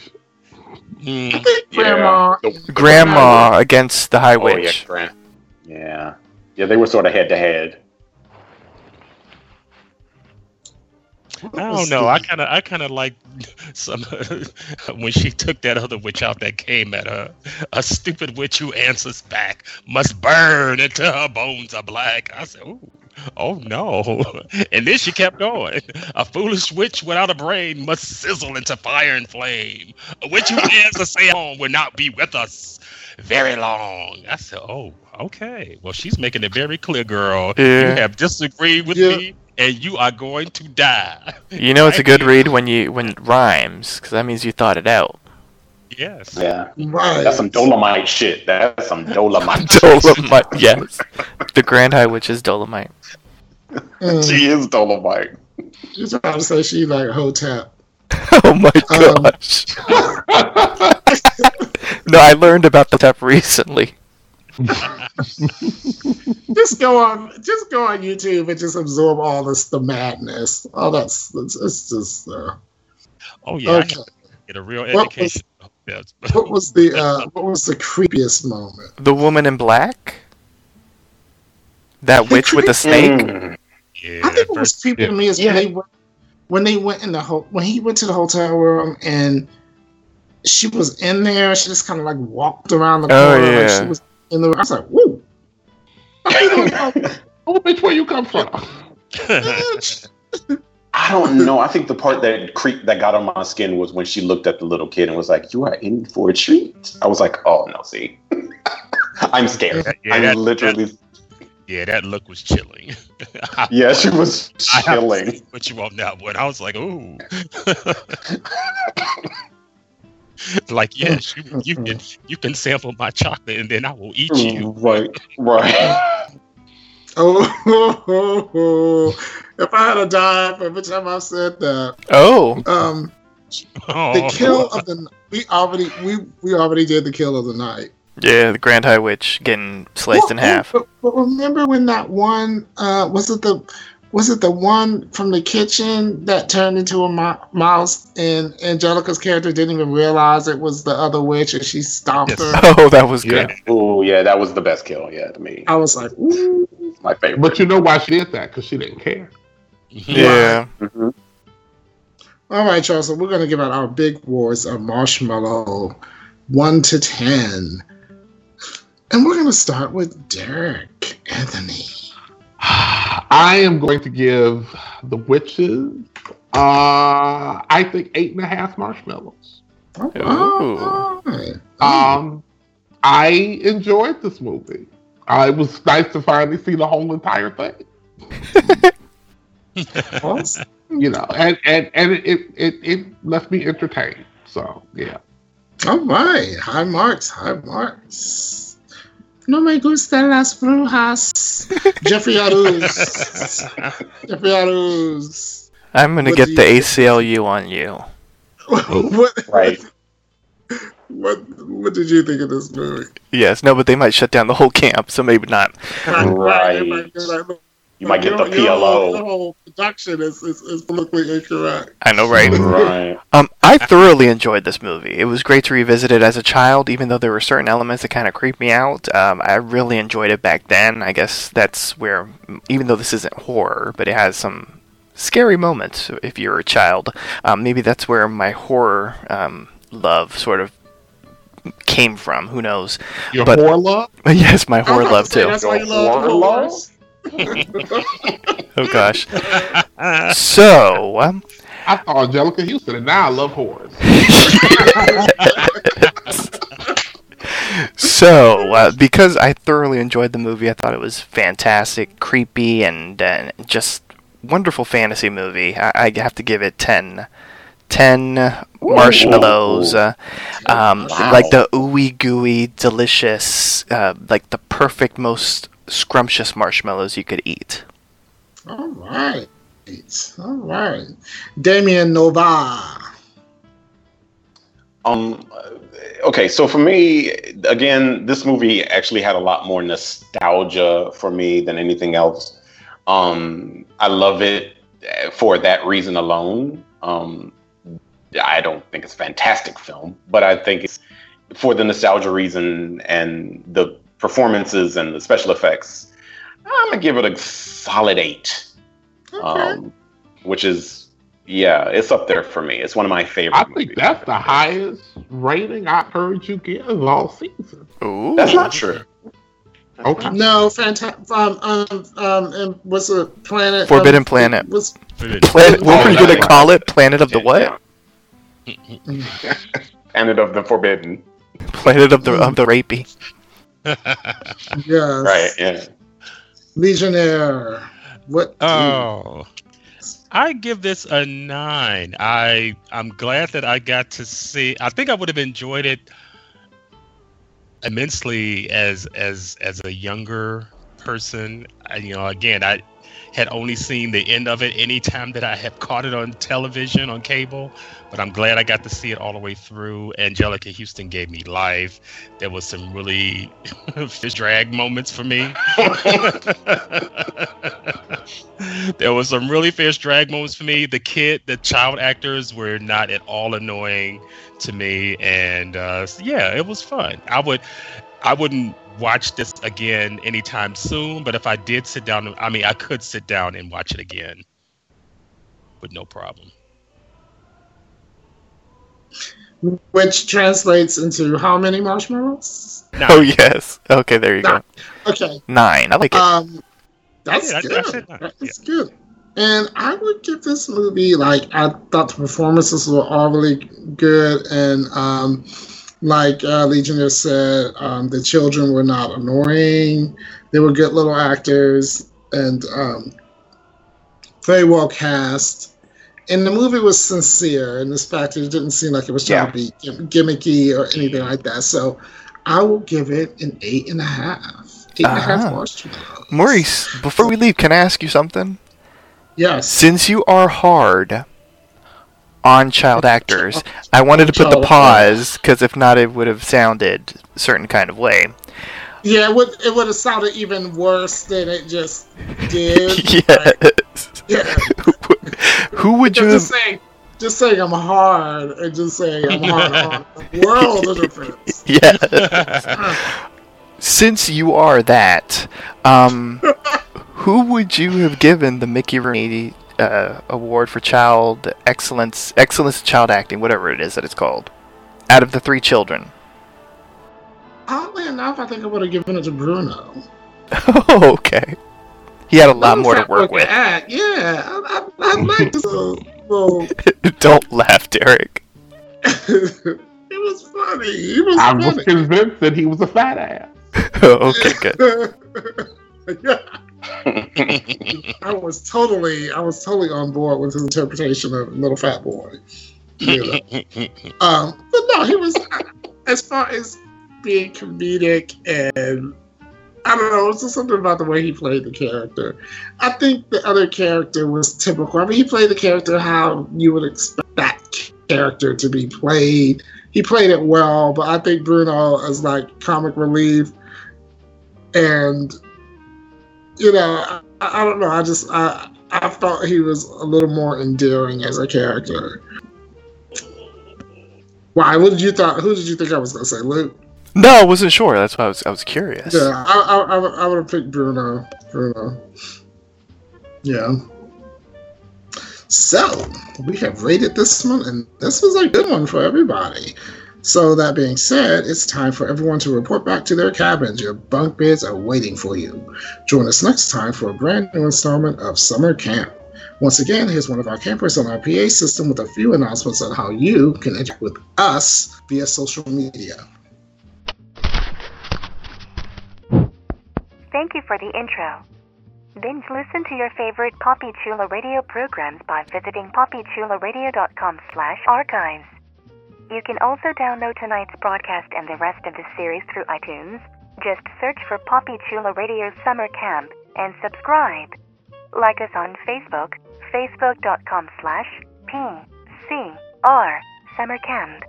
Mm. I think Yeah. Grandma. The- Grandma against the High Oh, yeah, Witch. Yeah. Yeah, they were sort of head to head. I don't know. I kind of, I kind of like some when she took that other witch out that came at her. A stupid witch who answers back must burn until her bones are black. I said, "Ooh, oh no!" And then she kept going. A foolish witch without a brain must sizzle into fire and flame. A witch who dares to stay home will not be with us very long. I said, "Oh, okay. Well, she's making it very clear, girl. Yeah. You have disagreed with Yeah. me and you are going to die. You know it's a good read when you when it rhymes, because that means you thought it out. Yes. Yeah, Right. that's some Dolomite shit. That's some Dolomite. Dolomite, yes. The Grand High Witch is Dolomite. Mm, She is Dolomite. She's trying to say she like Hotep. Oh my Um, gosh. no, I learned about the tap recently. Just go on, just go on YouTube and just absorb all this, the madness. Oh, that's it's, it's just. Uh, Oh yeah. Okay. have to get a real What was- education. Yes. What was the uh, what was the creepiest moment? The woman in black? That witch with the snake? Mm. Yeah. I think what was first- creepy to me is Yeah. when they went when they went in the ho- when he went to the hotel room and she was in there. She just kind of like walked around the Oh, corner. Like yeah. she was in the. I was like, woo. Oh, bitch, where you come from? I don't know. I think the part that creep that got on my skin was when she looked at the little kid and was like, "You are in for a treat." I was like, "Oh no, see, I'm scared. Yeah, I'm that- literally." yeah, that look was chilling. yeah, she was I have to chilling. put you on that one. I was like, ooh. like, yes, you, you can you can sample my chocolate and then I will eat you. Right, right. Oh, if I had a dime every time I said that, Oh, um, Oh, the kill of the we already we we already did the kill of the night. yeah, the Grand High Witch getting sliced in half. But, but remember when that one uh, was it the was it the one from the kitchen that turned into a mo- mouse and Anjelica's character didn't even realize it was the other witch and she stomped Yes. her. Oh, that was good. Yeah. Oh yeah, that was the best kill. Yeah, to me, I was like, ooh. my favorite. But you know why she did that? Because she didn't care. Yeah. Mhm. All right, y'all. So we're gonna give out our big awards of marshmallow, one to ten, and we're gonna start with Derek Anthony. I am going to give the witches, uh, I think eight and a half marshmallows. All right. Um, I enjoyed this movie. Uh, it was nice to finally see the whole entire thing. Awesome. You know, and and and it it, it, it left me entertained. So yeah. All right. High marks. High marks. No me gusta las brujas. Jeffrey Aruz. Jeffrey Aruz. I'm gonna What get the you- ACLU on you. what, Right. what what did you think of this movie? Yes, no, but they might shut down the whole camp, so maybe not. Right. It might be like, You might get the PLO. your whole- your whole production is, is, is politically incorrect. I know, right? Right. Um, I thoroughly enjoyed this movie. It was great to revisit it as a child, even though there were certain elements that kind of creeped me out. Um, I really enjoyed it back then. I guess that's where, even though this isn't horror, but it has some scary moments if you're a child. Um, maybe that's where my horror um, love sort of came from. Who knows? Your But- horror love? yes, my horror love to say, too. That's why you love horror love? horrors. Oh gosh. So. Um, I thought Anjelica Huston, and now I love horrors. So, uh, because I thoroughly enjoyed the movie, I thought it was fantastic, creepy, and uh, just wonderful fantasy movie. I, I have to give it 10. 10 marshmallows. Uh, um, Wow. Like the ooey gooey, delicious, uh, like the perfect, most scrumptious marshmallows you could eat. All right. All right. Damien Nova. Um. Okay, so for me, again, this movie actually had a lot more nostalgia for me than anything else. Um, I love it uh, for that reason alone. Um, I don't think it's a fantastic film, but I think it's for the nostalgia reason and the performances and the special effects. I'm gonna give it a solid eight, Okay. um, which is yeah, it's up there for me. It's one of my favorite. I think movies. that's the highest rating I've heard you give all season. Ooh. That's not true. Okay. no, fantastic. Um, um, um, and what's the planet? Forbidden um, Planet. Was Planet, what were you going to call it? Planet of the what? Planet of the Forbidden. Planet of the of the rapey. yes. Right, yeah. Legionnaire. What? Oh, I give this a nine. I I'm glad that I got to see. I think I would have enjoyed it immensely as as as a younger person. I, you know, again, I had only seen the end of it anytime that I have caught it on television on cable, but I'm glad I got to see it all the way through. Anjelica Huston gave me life. There was some really fish drag moments for me. there was some really fish drag moments for me. The kid, the child actors were not at all annoying to me, and uh, yeah, it was fun. I would, I wouldn't watch this again anytime soon, but if I did sit down, I mean, I could sit down and watch it again with no problem. Which translates into how many marshmallows? Nine. Oh yes. Okay, there you Nine. go. Okay. Nine. I like it. Um, that's Yeah, I- I good. said nine, That's good. And I would give this movie like I thought the performances were all really good, and um, like uh, Legionnaire said, um, the children were not annoying. They were good little actors and um, very well cast. And the movie was sincere and this fact it didn't seem like it was trying to be gimmicky or anything like that. So I will give it an eight and a half. Eight and a half marshmallows. Maurice, before we leave, can I ask you something? Yes. Since you are hard on child actors, I wanted to put the pause because if not, it would have sounded a certain kind of way. Yeah, it would it would have sounded even worse than it just did. Like, yeah. Who would you Just have? saying just saying I'm hard and just saying I'm hard on world of difference. Yes. Since you are that, um, who would you have given the Mickey Rooney uh, Award for Child Excellence, Excellence in Child Acting, whatever it is that it's called, out of the three children? Oddly enough, I think I would have given it to Bruno. Oh, okay. He had a lot more to work with. At. Yeah, I, I, I like this little, little Don't laugh, Derek. it was funny. He was I was funny. convinced that he was a fat ass. Oh, okay, good. Yeah, I was totally, I was totally on board with his interpretation of Little Fat Boy. You know. um, but no, he was as far as being comedic and I don't know, it was just something about the way he played the character. I think the other character was typical. I mean, he played the character how you would expect that character to be played. He played it well, but I think Bruno is like comic relief, and you know, I, I don't know. I just I I felt he was a little more endearing as a character. Why? What did you thought? Who did you think I was gonna say, Luke? No, I wasn't sure. That's why I was. I was curious. Yeah, I, I, I, I would have picked Bruno. Bruno. Yeah. So we have rated this one, and this was a good one for everybody. So that being said, it's time for everyone to report back to their cabins. Your bunk beds are waiting for you. Join us next time for a brand new installment of Summer Camp. Once again, here's one of our campers on our PA system with a few announcements on how you can interact with us via social media. Thank you for the intro. Binge listen to your favorite Poppy Chula radio programs by visiting poppychularadio.com slash archives. You can also download tonight's broadcast and the rest of the series through iTunes. Just search for Poppy Chula Radio Summer Camp and subscribe. Like us on Facebook, facebook.com slash PCR Summer Camp.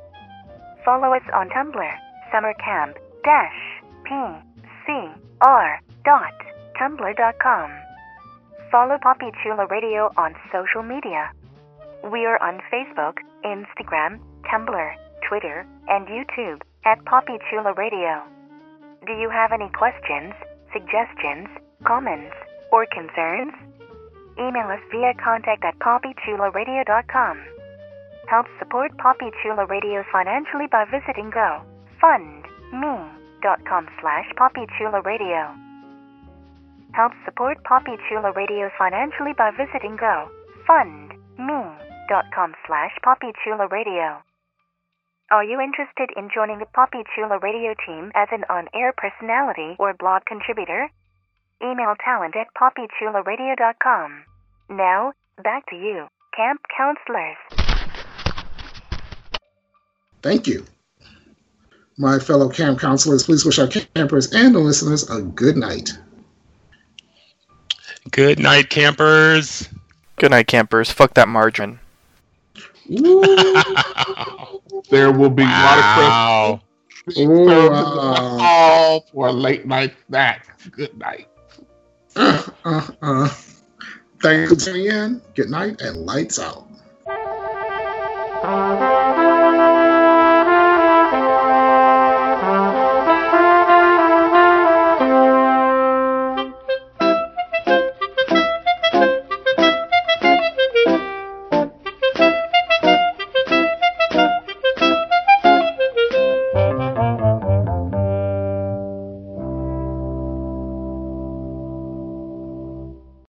Follow us on Tumblr, summercamp dash PCR dot tumblr.com. Follow Poppy Chula Radio on social media. We are on Facebook, Instagram, Tumblr, Twitter, and YouTube at Poppy Chula Radio. Do you have any questions, suggestions, comments, or concerns? Email us via contact at poppychularadio.com. Help support Poppy Chula Radio financially by visiting gofundme.com slash Poppy Chula Radio. Help support Poppy Chula Radio financially by visiting gofundme.com slash Poppy Chula Radio. Are you interested in joining the Poppy Chula Radio team as an on-air personality or blog contributor? Email talent at poppychularadio.com. Now, back to you, camp counselors. Thank you. My fellow camp counselors, please wish our campers and the listeners a good night. Good night, campers. Good night, campers. Fuck that margarine there will be wow. all wow. for a late night snack. Good night. Uh, uh, uh. uh. Thanks for tuning in. Good night and lights out.